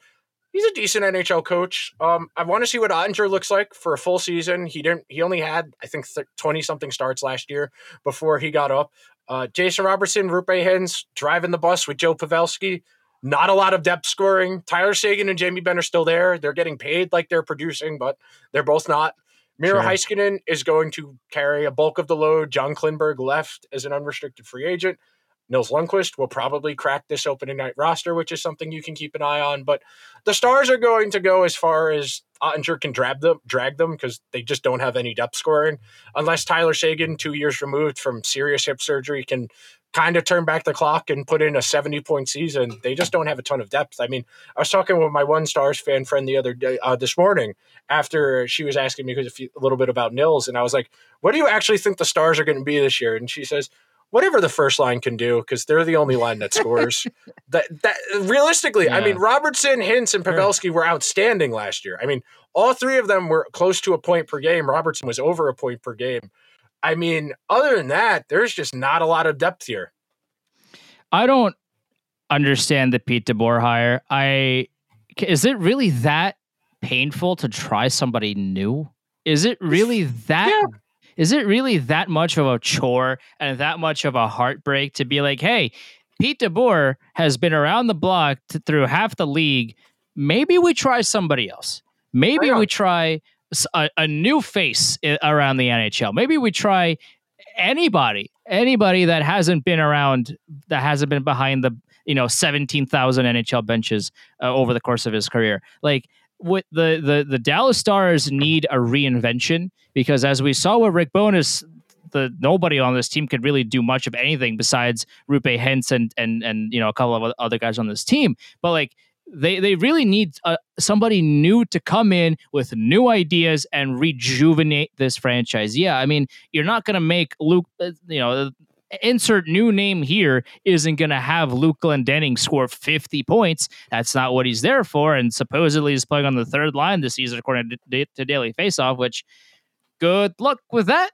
He's a decent NHL coach. Um, I want to see what Oettinger looks like for a full season. He didn't. He only had, I think, twenty something starts last year before he got up. Uh, Jason Robertson, Roope Hintz driving the bus with Joe Pavelski. Not a lot of depth scoring. Tyler Seguin and Jamie Benn are still there. They're getting paid like they're producing, but they're both not. Miro sure. Heiskanen is going to carry a bulk of the load. John Klingberg left as an unrestricted free agent. Nils Lundkvist will probably crack this opening night roster, which is something you can keep an eye on. But the Stars are going to go as far as Oettinger can drag them, drag them because they just don't have any depth scoring. Unless Tyler Seguin, two years removed from serious hip surgery, can kind of turn back the clock and put in a 70 point season. They just don't have a ton of depth. I mean, I was talking with my one stars fan friend the other day, uh, this morning, after she was asking me a, few, a little bit about Nils. And I was like, what do you actually think the stars are going to be this year? And she says, whatever the first line can do, because they're the only line that scores. that, that realistically, yeah. I mean, Robertson, Hintz, and Pavelski were outstanding last year. I mean, all three of them were close to a point per game. Robertson was over a point per game. I mean, other than that, there's just not a lot of depth here. I don't understand the Pete DeBoer hire. I is it really that painful to try somebody new? is it really that Yeah. is it really that much of a chore and that much of a heartbreak to be like, hey, Pete DeBoer has been around the block t- through half the league. Maybe we try somebody else. Maybe we try a, a new face around the NHL. Maybe we try anybody, anybody that hasn't been around, that hasn't been behind the you know seventeen thousand NHL benches uh, over the course of his career. Like what the the the Dallas Stars need a reinvention because as we saw with Rick Bowness, the nobody on this team could really do much of anything besides Roope Hintz and and and you know a couple of other guys on this team. But like they they really need uh, somebody new to come in with new ideas and rejuvenate this franchise. Yeah, I mean you're not going to make Luke, uh, you know. Insert new name here isn't going to have Luke Glendening score 50 points. That's not what he's there for. And supposedly he's playing on the third line this season, according to, to Daily Faceoff, which good luck with that.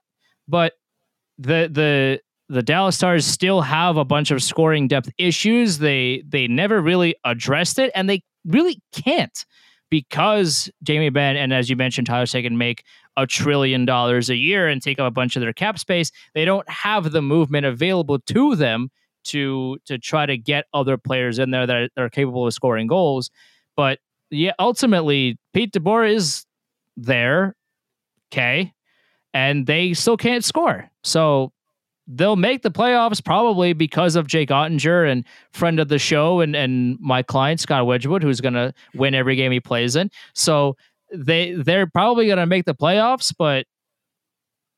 But the the the Dallas Stars still have a bunch of scoring depth issues. They they never really addressed it, and they really can't because Jamie Benn and as you mentioned, Tyler Seguin make a trillion dollars a year and take up a bunch of their cap space. They don't have the movement available to them to to try to get other players in there that are, that are capable of scoring goals. But yeah, ultimately, Pete DeBoer is there, okay, and they still can't score. So they'll make the playoffs probably because of Jake Oettinger and friend of the show and and my client Scott Wedgewood, who's gonna win every game he plays in. So they they're probably gonna make the playoffs, but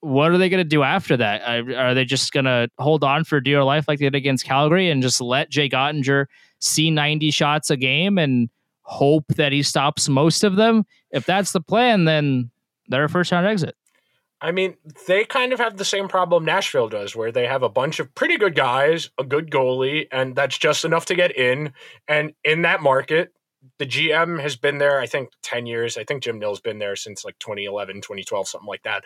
what are they going to do after that? Are, are they just going to hold on for dear life like they did against Calgary and just let Jake Oettinger see 90 shots a game and hope that he stops most of them? If that's the plan, then they're a first round exit. I mean, they kind of have the same problem Nashville does, where they have a bunch of pretty good guys, a good goalie, and that's just enough to get in. And in that market, the GM has been there, I think, 10 years. I think Jim Nill's been there since like 2011, 2012, something like that.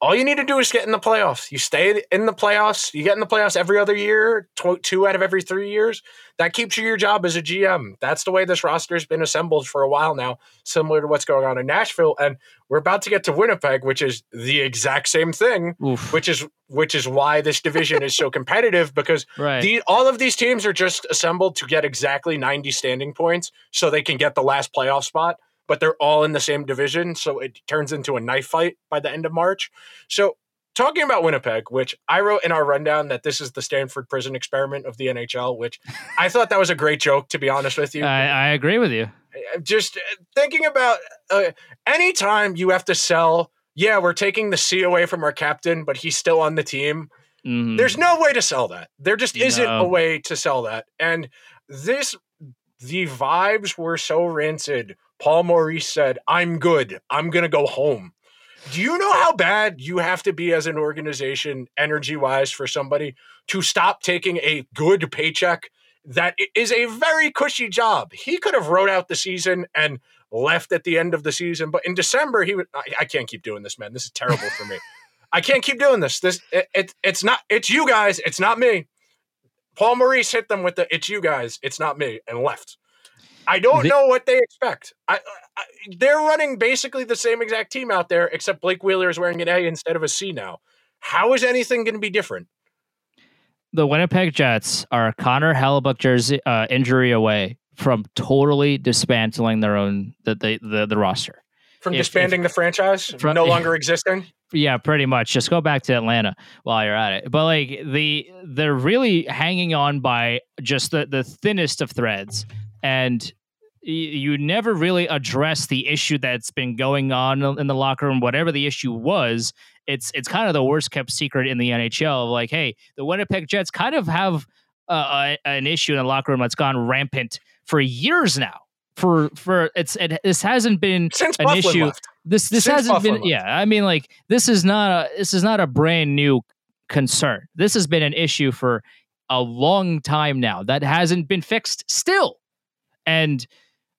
All you need to do is get in the playoffs. You stay in the playoffs. You get in the playoffs every other year, tw- two out of every three years. That keeps you your job as a GM. That's the way this roster's been assembled for a while now, similar to what's going on in Nashville. And we're about to get to Winnipeg, which is the exact same thing, Oof. which is which is why this division is so competitive because Right. the, all of these teams are just assembled to get exactly 90 standing points so they can get the last playoff spot but they're all in the same division so it turns into a knife fight by the end of march so talking about winnipeg which i wrote in our rundown that this is the stanford prison experiment of the nhl which i thought that was a great joke to be honest with you I, I agree with you. just uh, thinking about uh, anytime you have to sell yeah we're taking the c away from our captain but he's still on the team Mhm. there's no way to sell that. There just isn't No. a way to sell that. And this, the vibes were so rancid. Paul Maurice said, I'm good. I'm going to go home. Do you know how bad you have to be as an organization, energy wise, for somebody to stop taking a good paycheck that is a very cushy job? He could have wrote out the season and left at the end of the season, but in December, he would. I, I can't keep doing this, man. This is terrible for me. I can't keep doing this. This it, it, it's not it's you guys, it's not me. Paul Maurice hit them with the it's you guys, it's not me and left. I don't The- know what they expect. I, I they're running basically the same exact team out there except Blake Wheeler is wearing an A instead of a C now. How is anything going to be different? the Winnipeg Jets are Connor Hellebuyck jersey uh, injury away from totally dismantling their own the the the, the roster. From If- disbanding the franchise, From- no longer existing. Yeah, pretty much. Just go back to Atlanta while you're at it. But like the they're really hanging on by just the the thinnest of threads, and you never really address the issue that's been going on in the locker room. Whatever the issue was, it's it's kind of the worst kept secret in the NHL. Like, hey, the Winnipeg Jets kind of have uh, a, an issue in the locker room that's gone rampant for years now. For for it's it, this hasn't been Since an issue left. this this Since hasn't been Buffalo. yeah i mean like this is not a this is not a brand new concern this has been an issue for a long time now that hasn't been fixed still and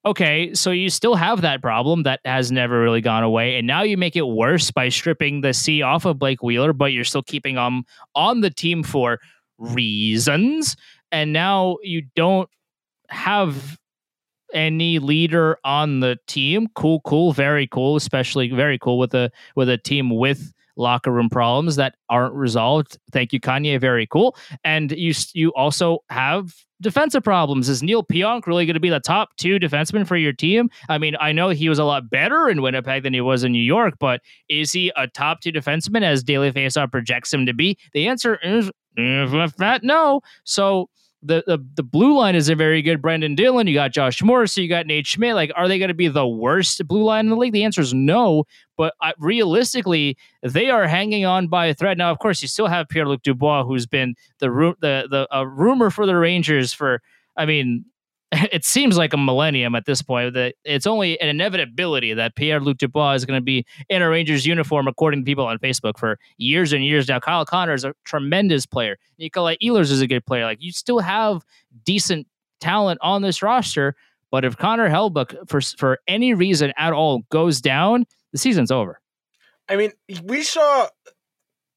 okay so you still have that problem that has never really gone away and now you make it worse by stripping the c off of blake wheeler but you're still keeping him on the team for reasons and now you don't have any leader on the team. Cool, cool, very cool, especially very cool with a with a team with locker room problems that aren't resolved. Thank you, Kanye. Very cool. And you you also have defensive problems. Is Neal Pionk really going to be the top two defenseman for your team? I mean, I know he was a lot better in Winnipeg than he was in New York, but is he a top two defenseman as Daily Faceoff projects him to be? The answer is that no. So the, the the blue line is a very good Brendan Dillon. You got Josh Morrissey, you got Nate Schmidt. Like, are they going to be the worst blue line in the league? The answer is no. But uh, realistically, they are hanging on by a thread. Now, of course, you still have Pierre Luc Dubois, who's been the the the uh, rumor for the Rangers for. I mean, it seems like a millennium at this point. That it's only an inevitability that Pierre Luc Dubois is going to be in a Rangers uniform, according to people on Facebook, for years and years now. Kyle Connor is a tremendous player. Nikolai Ehlers is a good player. Like you still have decent talent on this roster, but if Connor Hellebuyck for for any reason at all goes down, the season's over. I mean, we saw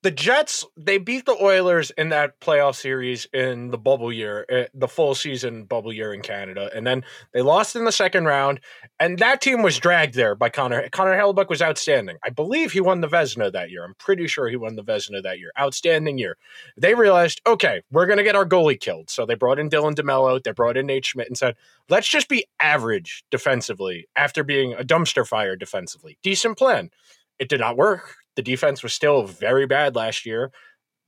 the Jets, they beat the Oilers in that playoff series in the bubble year, eh, the full season bubble year in Canada. And then they lost in the second round. And that team was dragged there by Connor. Connor Hellebuyck was outstanding. I believe he won the Vezina that year. I'm pretty sure he won the Vezina that year. Outstanding year. They realized, okay, we're going to get our goalie killed. So they brought in Dylan DeMelo. They brought in Nate Schmidt and said, let's just be average defensively after being a dumpster fire defensively. Decent plan. It did not work the defense was still very bad last year.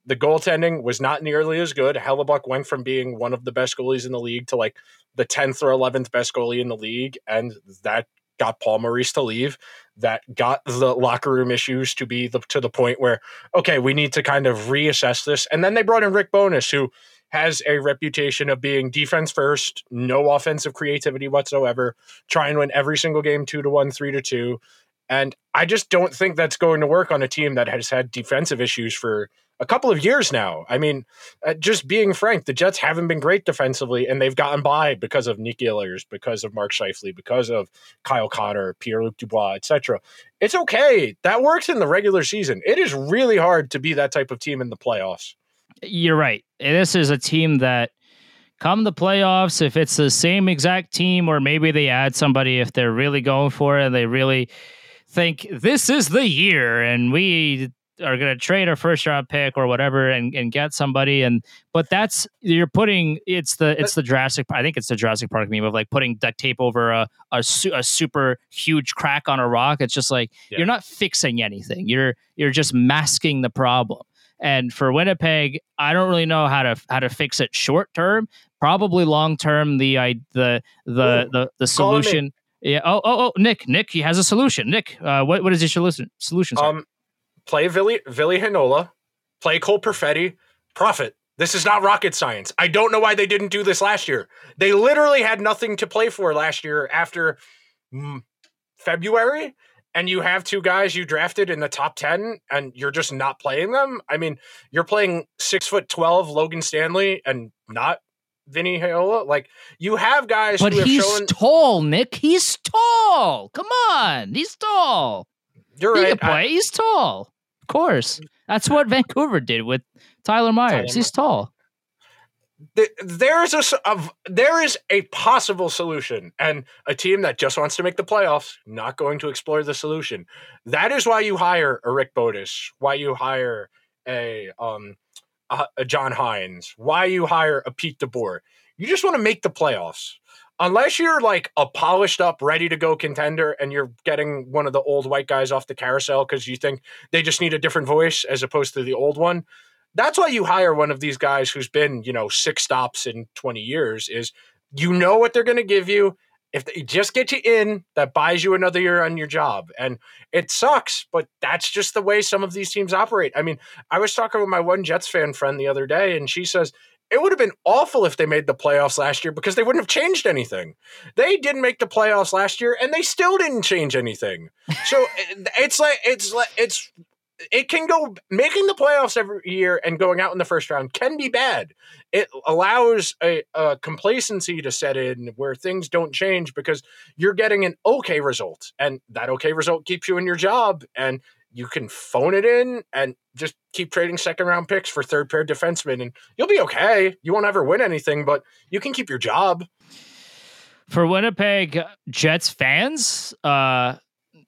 The goaltending was not nearly as good. Hellebuyck went from being one of the best goalies in the league to like the 10th or 11th best goalie in the league. And that got Paul Maurice to leave. That got the locker room issues to be the, to the point where, okay, we need to kind of reassess this. And then they brought in Rick Bowness, who has a reputation of being defense first, no offensive creativity whatsoever, try and win every single game two to one, three to two. And I just don't think that's going to work on a team that has had defensive issues for a couple of years now. I mean, uh, just being frank, the Jets haven't been great defensively, and they've gotten by because of Nick Ehlers, because of Mark Scheifele, because of Kyle Connor, Pierre Luc Dubois, etc. It's okay. That works in the regular season. It is really hard to be that type of team in the playoffs. You're right. This is a team that come the playoffs, if it's the same exact team, or maybe they add somebody if they're really going for it and they really think this is the year and we are going to trade a first round pick or whatever and, and get somebody and but that's you're putting it's the it's the Jurassic I think it's the Jurassic Park meme of like putting duct tape over a a, su- a super huge crack on a rock. It's just like yeah. you're not fixing anything. You're you're just masking the problem. And for Winnipeg I don't really know how to how to fix it short term. Probably long term the I the the Ooh, the the solution yeah. Oh, oh, oh, Nick. Nick, he has a solution. Nick, uh, what what is your solution? Solution. Um, play Ville Ville Heinola, play Cole Perfetti, profit. This is not rocket science. I don't know why they didn't do this last year. They literally had nothing to play for last year after mm, February, and you have two guys you drafted in the top 10 and you're just not playing them. I mean, you're playing six foot 12 Logan Stanley and not Vinny Heinola. Like you have guys, but he's shown... tall, Nick. He's tall. Come on, he's tall. You're he right. Play. I... He's tall. Of course, that's what Vancouver did with Tyler Myers. Tyler he's tall. There is a, a, there is a possible solution, and a team that just wants to make the playoffs not going to explore the solution. That is why you hire a Rick Bowness, why you hire a um a uh, John Hynes? why you hire a Pete DeBoer. You just want to make the playoffs. Unless you're like a polished up, ready to go contender and you're getting one of the old white guys off the carousel because you think they just need a different voice as opposed to the old one. That's why you hire one of these guys who's been, you know, six stops in 20 years is you know what they're going to give you if they just get you in, that buys you another year on your job. And it sucks, but that's just the way some of these teams operate. I mean, I was talking with my one Jets fan friend the other day, and she says, it would have been awful if they made the playoffs last year because they wouldn't have changed anything. They didn't make the playoffs last year and they still didn't change anything. So eh, it's like it's like it's it can go making the playoffs every year and going out in the first round can be bad. It allows a, a, complacency to set in where things don't change because you're getting an okay result, and that okay result keeps you in your job, and you can phone it in and just keep trading second round picks for third pair defensemen, and you'll be okay. You won't ever win anything, but you can keep your job. for Winnipeg Jets fans, uh,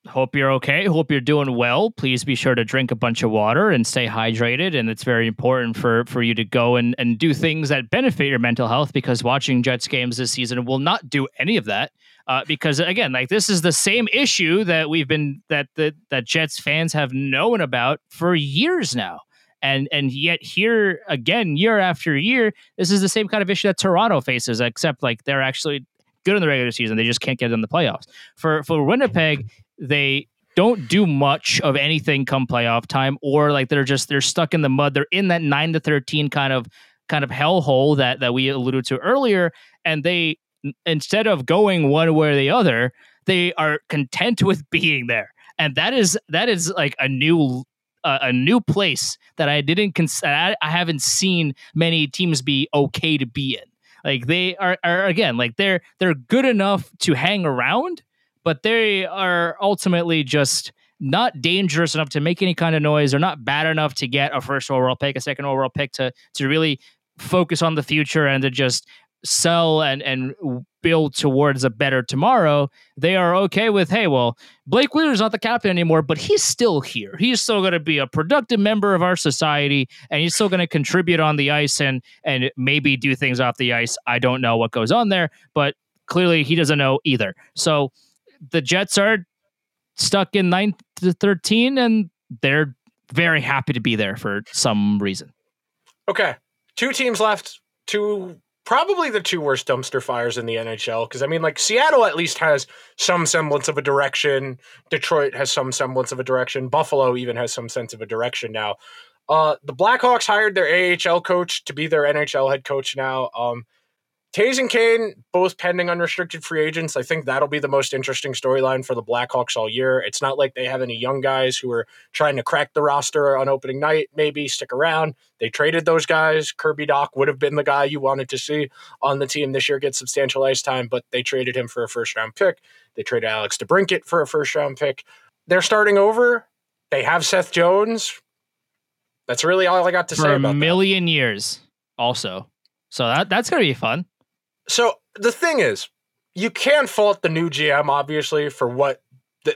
hope you're okay. Hope you're doing well. Please be sure to drink a bunch of water and stay hydrated. And it's very important for for you to go and, and do things that benefit your mental health because watching Jets games this season will not do any of that. Uh, because again, like this is the same issue that we've been that that that Jets fans have known about for years now. And and yet here again, year after year, this is the same kind of issue that Toronto faces, except like they're actually good in the regular season. They just can't get in the playoffs. For for Winnipeg, they don't do much of anything come playoff time, or like they're just they're stuck in the mud. They're in that nine to thirteen kind of kind of hellhole that that we alluded to earlier, and they instead of going one way or the other, they are content with being there, and that is that is like a new uh, a new place that I didn't cons- I, I haven't seen many teams be okay to be in. Like they are, are again like they're they're good enough to hang around, but they are ultimately just not dangerous enough to make any kind of noise. They're not bad enough to get a first overall pick, a second overall pick to to really focus on the future and to just sell and and build towards a better tomorrow, they are okay with, hey, well, Blake Wheeler's not the captain anymore, but he's still here. He's still going to be a productive member of our society, and he's still going to contribute on the ice and and maybe do things off the ice. I don't know what goes on there, but clearly he doesn't know either. So the Jets are stuck in ninth to thirteen, and they're very happy to be there for some reason. Okay, two teams left. Two probably the two worst dumpster fires in the NHL. Because I mean, like Seattle at least has some semblance of a direction. Detroit has some semblance of a direction. Buffalo even has some sense of a direction now. Uh, the Blackhawks hired their AHL coach to be their NHL head coach now. Um, Toews and Kane, both pending unrestricted free agents. I think that'll be the most interesting storyline for the Blackhawks all year. It's not like they have any young guys who are trying to crack the roster on opening night, maybe stick around. They traded those guys. Kirby Dach would have been the guy you wanted to see on the team this year get substantial ice time, but they traded him for a first round pick. They traded Alex DeBrincat for a first round pick. They're starting over. They have Seth Jones. That's really all I got to for say a about that. million years, also. So that that's gonna be fun. So the thing is, you can't fault the new GM obviously for what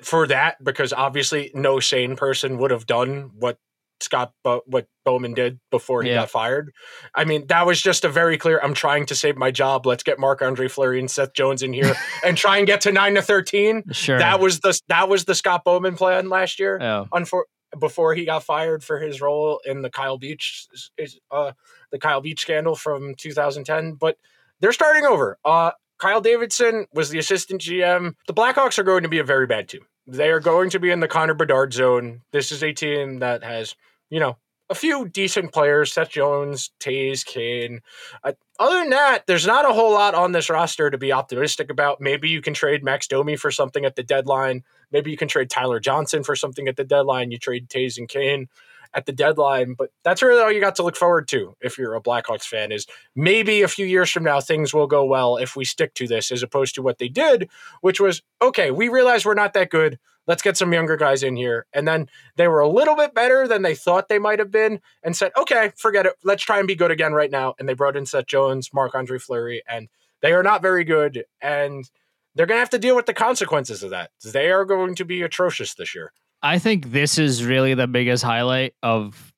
for that because obviously no sane person would have done what Scott Bo- what Bowman did before he Yeah. got fired. I mean, that was just a very clear. I'm trying to save my job. Let's get Marc Andre Fleury and Seth Jones in here and try and get to nine to thirteen. Sure. That was the that was the Scott Bowman plan last year. oh. Unfor- before he got fired for his role in the Kyle Beach is uh the Kyle Beach scandal from 2010, but they're starting over. Uh Kyle Davidson was the assistant GM. The Blackhawks are going to be a very bad team. They are going to be in the Connor Bedard zone. This is a team that has, you know, a few decent players, Seth Jones, Toews, Kane. Uh, other than that, there's not a whole lot on this roster to be optimistic about. Maybe you can trade Max Domi for something at the deadline. Maybe you can trade Tyler Johnson for something at the deadline. You trade Toews and Kane at the deadline, but that's really all you got to look forward to if you're a Blackhawks fan. Is maybe a few years from now things will go well if we stick to this, as opposed to what they did, which was okay. We realize we're not that good. Let's get some younger guys in here, and then they were a little bit better than they thought they might have been, and said, okay, forget it. Let's try and be good again right now. And they brought in Seth Jones, Marc Andre Fleury, and they are not very good, and they're going to have to deal with the consequences of that. They are going to be atrocious this year. I think this is really the biggest highlight of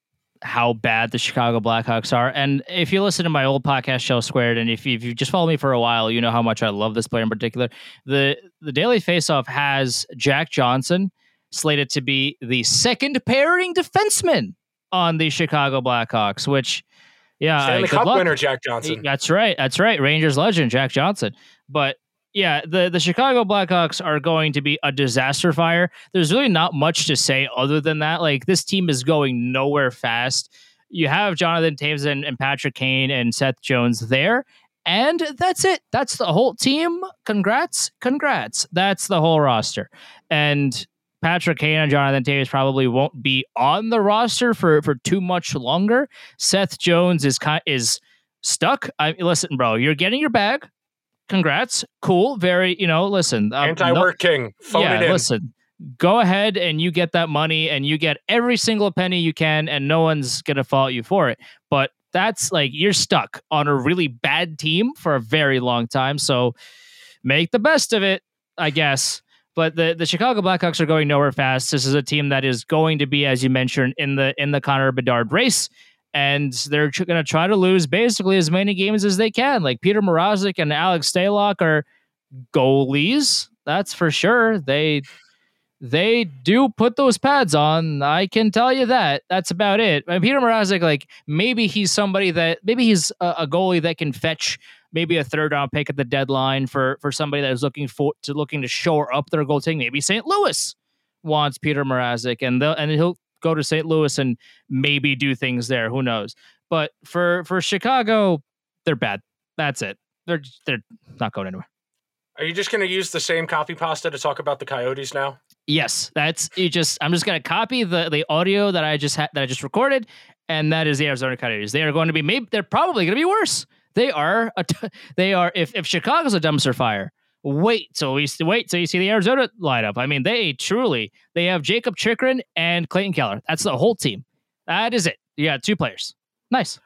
how bad the Chicago Blackhawks are. And if you listen to my old podcast show Squared, and if you, if you just follow me for a while, you know how much I love this player in particular. The the Daily Faceoff has Jack Johnson slated to be the second pairing defenseman on the Chicago Blackhawks, which yeah, Stanley Cup luck. winner Jack Johnson. That's right. That's right. Rangers legend Jack Johnson. But yeah, the the Chicago Blackhawks are going to be a disaster fire. There's really not much to say other than that. Like this team is going nowhere fast. You have Jonathan Toews and, and Patrick Kane and Seth Jones there. And that's it. That's the whole team. Congrats. Congrats. That's the whole roster. And Patrick Kane and Jonathan Toews probably won't be on the roster for, for too much longer. Seth Jones is kind is stuck. I listen, bro. You're getting your bag. Congrats. Cool. Very. You know. Listen. um, Anti no- work king. Phone yeah. Listen. Go ahead and you get that money and you get every single penny you can, and no one's gonna fault you for it. But that's like you're stuck on a really bad team for a very long time. So make the best of it, I guess. But the, the Chicago Blackhawks are going nowhere fast. This is a team that is going to be, as you mentioned, in the in the Connor Bedard race, and they're going to try to lose basically as many games as they can. Like Peter Mrazek and Alex Stalock are goalies, that's for sure. They they do put those pads on. I can tell you that. That's about it. And Peter Mrazek, like maybe he's somebody that maybe he's a, a, goalie that can fetch maybe a third round pick at the deadline for for somebody that is looking for to looking to shore up their goaltending. Maybe St. Louis wants Peter Mrazek, and they'll and he'll go to St. Louis and maybe do things there. Who knows? But for for Chicago, they're bad. That's it. They're they're not going anywhere. Are you just going to use the same copy pasta to talk about the Coyotes now? Yes, that's you. Just I'm just going to copy the the audio that I just had that I just recorded, and that is the Arizona Coyotes. They are going to be maybe they're probably going to be worse. They are a they are if if Chicago's a dumpster fire. Wait till we wait till you see the Arizona lineup. I mean, they truly they have Jakob Chychrun and Clayton Keller. That's the whole team. That is it. Yeah, two players. Nice.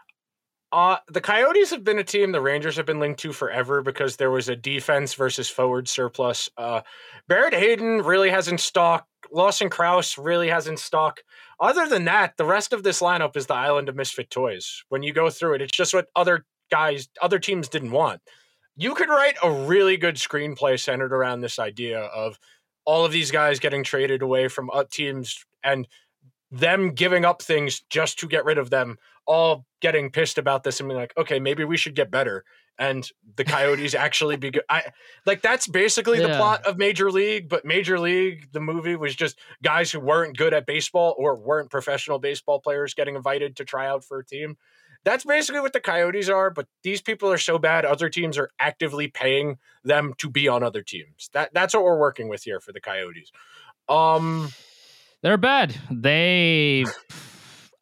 Uh, the Coyotes have been a team the Rangers have been linked to forever because there was a defense versus forward surplus. Uh, Barrett Hayton really hasn't stock. Lawson Crouse really hasn't stock. Other than that, the rest of this lineup is the island of misfit toys. When you go through it, it's just what other guys, other teams didn't want. You could write a really good screenplay centered around this idea of all of these guys getting traded away from up teams and them giving up things just to get rid of them all getting pissed about this and being like, okay, maybe we should get better. And the Coyotes actually be good. I like that's basically yeah. the plot of Major League, but Major League, the movie was just guys who weren't good at baseball or weren't professional baseball players getting invited to try out for a team. That's basically what the Coyotes are, but these people are so bad, other teams are actively paying them to be on other teams. That that's what we're working with here for the Coyotes. Um they're bad. They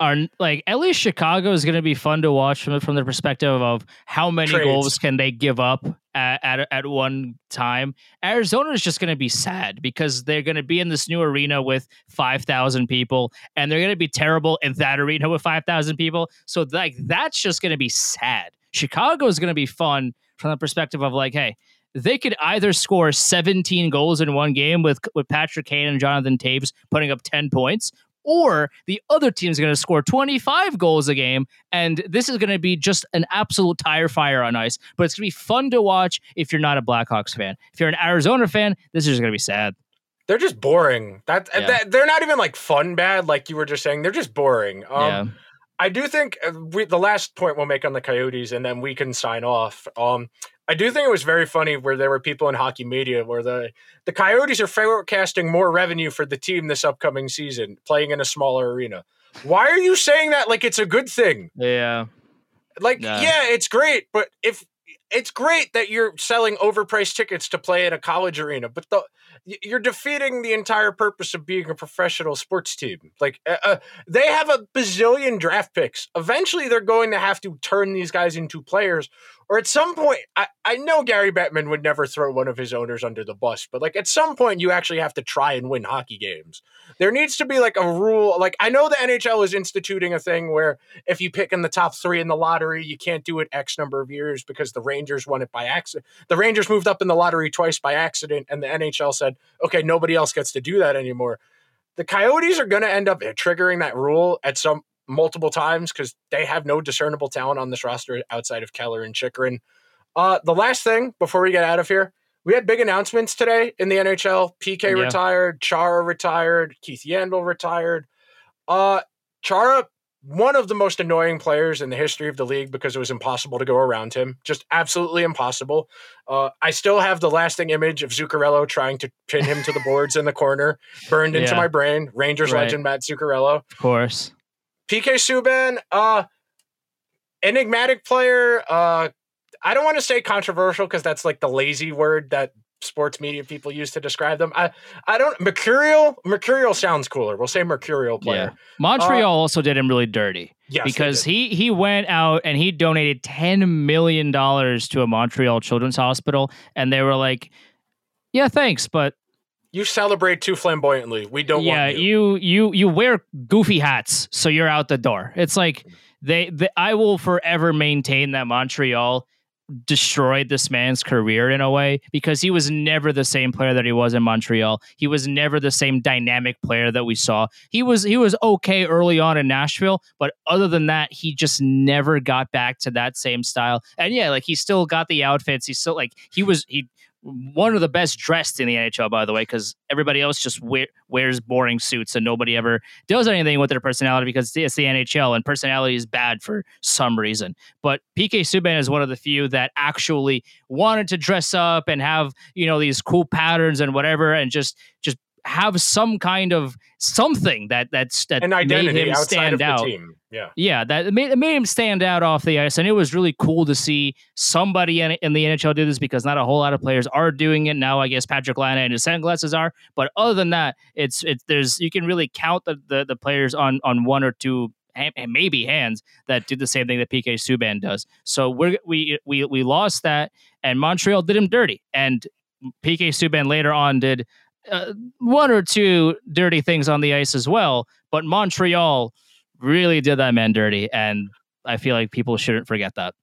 are like at least Chicago is going to be fun to watch from from the perspective of how many Trades. goals can they give up at, at, at one time. Arizona is just going to be sad because they're going to be in this new arena with five thousand people, and they're going to be terrible in that arena with five thousand people. So like that's just going to be sad. Chicago is going to be fun from the perspective of like, hey, they could either score 17 goals in one game with with Patrick Kane and Jonathan Toews putting up 10 points, or the other team is going to score 25 goals a game. And this is going to be just an absolute tire fire on ice. But it's going to be fun to watch if you're not a Blackhawks fan. If you're an Arizona fan, this is going to be sad. They're just boring. That, yeah. that, they're not even like fun bad, like you were just saying. They're just boring. Um, yeah. I do think uh, we, the last point we'll make on the Coyotes, and then we can sign off. Um, I do think it was very funny where there were people in hockey media where the the Coyotes are forecasting more revenue for the team this upcoming season, playing in a smaller arena. Why are you saying that like it's a good thing? Yeah. Like, yeah, yeah it's great, but if it's great that you're selling overpriced tickets to play in a college arena, but the you're defeating the entire purpose of being a professional sports team. Like uh, uh, they have a bazillion draft picks. Eventually, they're going to have to turn these guys into players, or at some point, I, I know Gary Bettman would never throw one of his owners under the bus, but like at some point, you actually have to try and win hockey games. There needs to be like a rule. Like I know the NHL is instituting a thing where if you pick in the top three in the lottery, you can't do it X number of years because the Rangers won it by accident. The Rangers moved up in the lottery twice by accident, and the NHL said, okay, nobody else gets to do that anymore. The Coyotes are going to end up triggering that rule at some multiple times because they have no discernible talent on this roster outside of Keller and Chychrun. Uh, the last thing before we get out of here, we had big announcements today in the NHL. PK yeah. retired, Chara retired, Keith Yandle retired. Uh, Chara, one of the most annoying players in the history of the league because it was impossible to go around him. Just absolutely impossible. Uh, I still have the lasting image of Zuccarello trying to pin him to the boards in the corner, burned into my brain. Rangers right. legend Mats Zuccarello. Of course. PK Subban, uh, enigmatic player. Uh, I don't want to say controversial because that's like the lazy word that sports media people use to describe them. I I don't mercurial. Mercurial sounds cooler. We'll say mercurial player. Yeah. Montreal uh, also did him really dirty. Yes, because he he went out and he donated ten million dollars to a Montreal Children's Hospital, and they were like, "Yeah, thanks, but you celebrate too flamboyantly. We don't yeah, you. you. you you wear goofy hats, so you're out the door. It's like they, they I will forever maintain that Montreal destroyed this man's career in a way because he was never the same player that he was in Montreal. He was never the same dynamic player that we saw. He was he was okay early on in Nashville, but other than that, he just never got back to that same style. And yeah, like he still got the outfits. He still like he was he one of the best dressed in the NHL, by the way, because everybody else just wear, wears boring suits and nobody ever does anything with their personality because it's the NHL and personality is bad for some reason. But PK Subban is one of the few that actually wanted to dress up and have you know these cool patterns and whatever, and just just have some kind of something that that's that An made identity him outside stand of the out. team. Yeah. Yeah, that made, it made him stand out off the ice, and it was really cool to see somebody in, in the NHL do this because not a whole lot of players are doing it now. I guess Patrik Laine and his sunglasses are, but other than that, it's it's there's you can really count the the, the players on on one or two and maybe hands that do the same thing that PK Subban does. So we're we we we lost that, and Montreal did him dirty, and PK Subban later on did uh, one or two dirty things on the ice as well, but Montreal really did that man dirty, and I feel like people shouldn't forget that.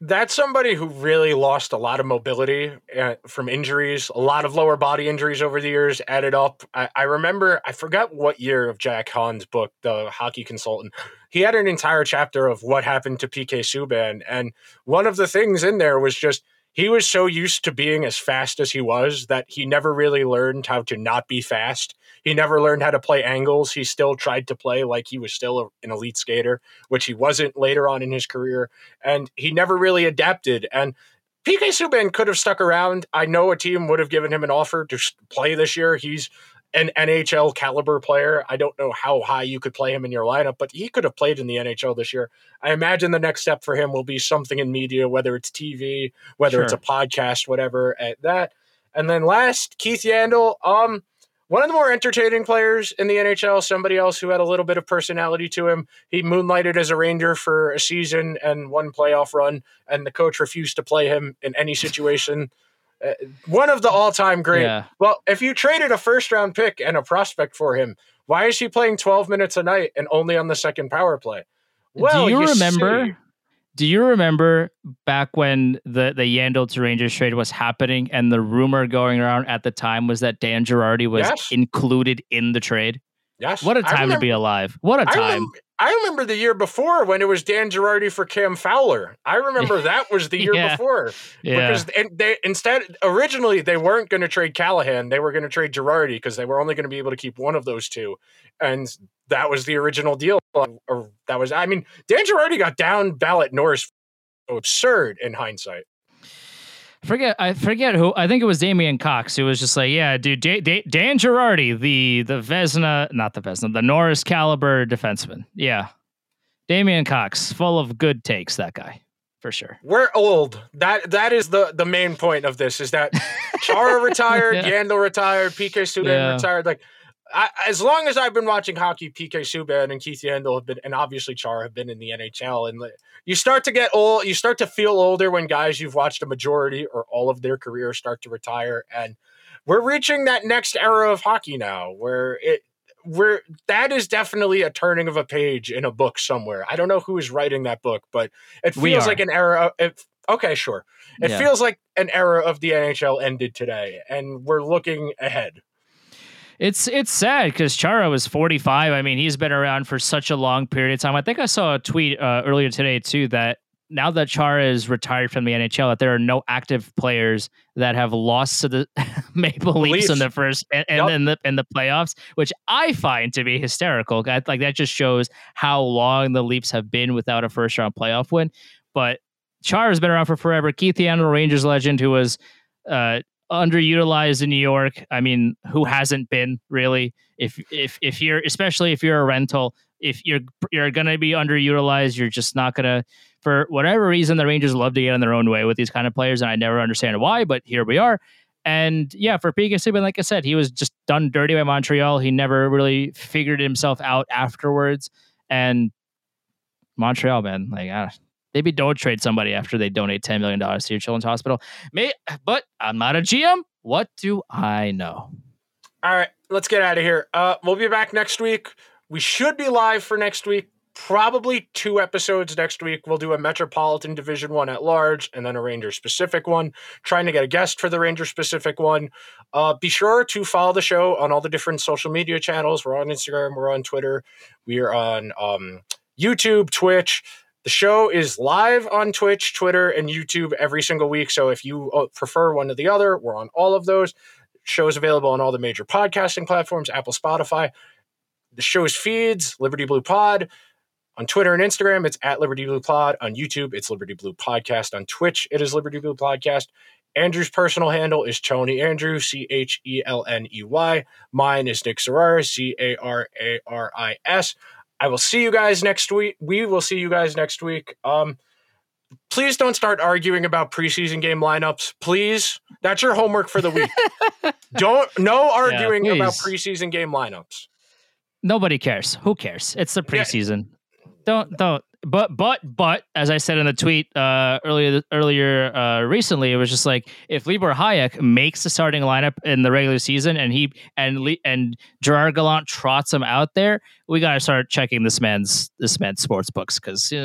That's somebody who really lost a lot of mobility uh, from injuries, a lot of lower body injuries over the years added up. I, I remember, I forgot what year of Jack Han's book, The Hockey Consultant. He had an entire chapter of what happened to PK Subban. And one of the things in there was just he was so used to being as fast as he was that he never really learned how to not be fast. He never learned how to play angles. He still tried to play like he was still a, an elite skater, which he wasn't later on in his career. And he never really adapted. And PK Subban could have stuck around. I know a team would have given him an offer to play this year. He's an NHL caliber player. I don't know how high you could play him in your lineup, but he could have played in the NHL this year. I imagine the next step for him will be something in media, whether it's TV, whether it's a podcast, whatever, at that. And then last, Keith Yandle, um, one of the more entertaining players in the NHL, somebody else who had a little bit of personality to him. He moonlighted as a Ranger for a season and one playoff run, and the coach refused to play him in any situation. Uh, one of the all-time great. Yeah. Well, if you traded a first-round pick and a prospect for him, why is he playing 12 minutes a night and only on the second power play? Well, do you, remember? see. Do you remember back when the the Yandle to Rangers trade was happening, and the rumor going around at the time was that Dan Girardi was Yes. included in the trade? Yes. What a time to be alive! What a time! remember, I remember the year before when it was Dan Girardi for Cam Fowler. I remember that was the year Yeah. before yeah, because and they instead originally they weren't going to trade Callahan, they were going to trade Girardi because they were only going to be able to keep one of those two, and that was the original deal. Or that was, I mean, Dan Girardi got down ballot Norris, absurd in hindsight. Forget I forget who I think it was Damian Cox who was just like, yeah, dude, Da- Da- Dan Girardi, the the Vezina, not the Vezina, the Norris caliber defenseman. Yeah, Damian Cox, full of good takes. That guy for sure. We're old. That that is the the main point of this is that Chara retired, Yeah. Yandle retired, PK Subban Yeah. retired. Like I, as long as I've been watching hockey, PK Subban and Keith Yandle have been, and obviously Chara have been in the NHL. And you start to get old. You start to feel older when guys you've watched a majority or all of their career start to retire. And we're reaching that next era of hockey now, where it. We're that is definitely a turning of a page in a book somewhere. I don't know who is writing that book, but it feels like an era. It, okay, sure. It Yeah. feels like an era of the NHL ended today, and we're looking ahead. It's it's sad because Chara was 45. I mean, he's been around for such a long period of time. I think I saw a tweet uh, earlier today too that now that Chara is retired from the NHL, that there are no active players that have lost to the Maple Leafs in the first and, Yep. in the in the playoffs, which I find to be hysterical. Like that just shows how long the Leafs have been without a first round playoff win. But Chara's been around for forever. Keith Yandle, Rangers legend, who was uh, underutilized in New York. I mean, who hasn't been really? If if if you're especially if you're a rental, if you're you're gonna be underutilized, you're just not gonna for whatever reason the Rangers love to get in their own way with these kind of players, and I never understand why, but here we are. And yeah, for PK Subban, like I said, he was just done dirty by Montreal. He never really figured himself out afterwards. And Montreal, man, like ah, maybe don't trade somebody after they donate ten million dollars to your children's hospital. May, but I'm not a GM. What do I know? All right, let's get out of here. Uh, we'll be back next week. We should be live for next week. probably two episodes next week. We'll do a Metropolitan Division one at large and then a Ranger specific one. Trying to get a guest for the Ranger specific one. Uh, be sure to follow the show on all the different social media channels. We're on Instagram, we're on Twitter, we are on um, YouTube, Twitch. The show is live on Twitch, Twitter, and YouTube every single week. So if you uh, prefer one or the other, we're on all of those. Shows available on all the major podcasting platforms, Apple, Spotify. The show's feeds, Liberty Blue Pod. On Twitter and Instagram, it's at Liberty Blue Pod. On YouTube, it's Liberty Blue Podcast. On Twitch, it is Liberty Blue Podcast. Andrew's personal handle is Chelney Andrew, C H E L N E Y. Mine is Nick Zararis, C A R A R I S. I will see you guys next week. We will see you guys next week. Um, please don't start arguing about preseason game lineups. Please, that's your homework for the week. don't no arguing Yeah, about preseason game lineups. Nobody cares. Who cares? It's the Yeah. preseason. Don't don't. But but but as I said in the tweet uh, earlier earlier uh, recently, it was just like if Libor Hajek makes the starting lineup in the regular season and he and Le- and Gerard Gallant trots him out there, we got to start checking this man's this man's sports books because I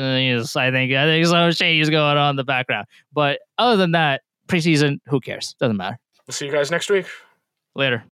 think I think some shady going on in the background. But other than that, preseason, who cares? Doesn't matter. We'll see you guys next week. Later.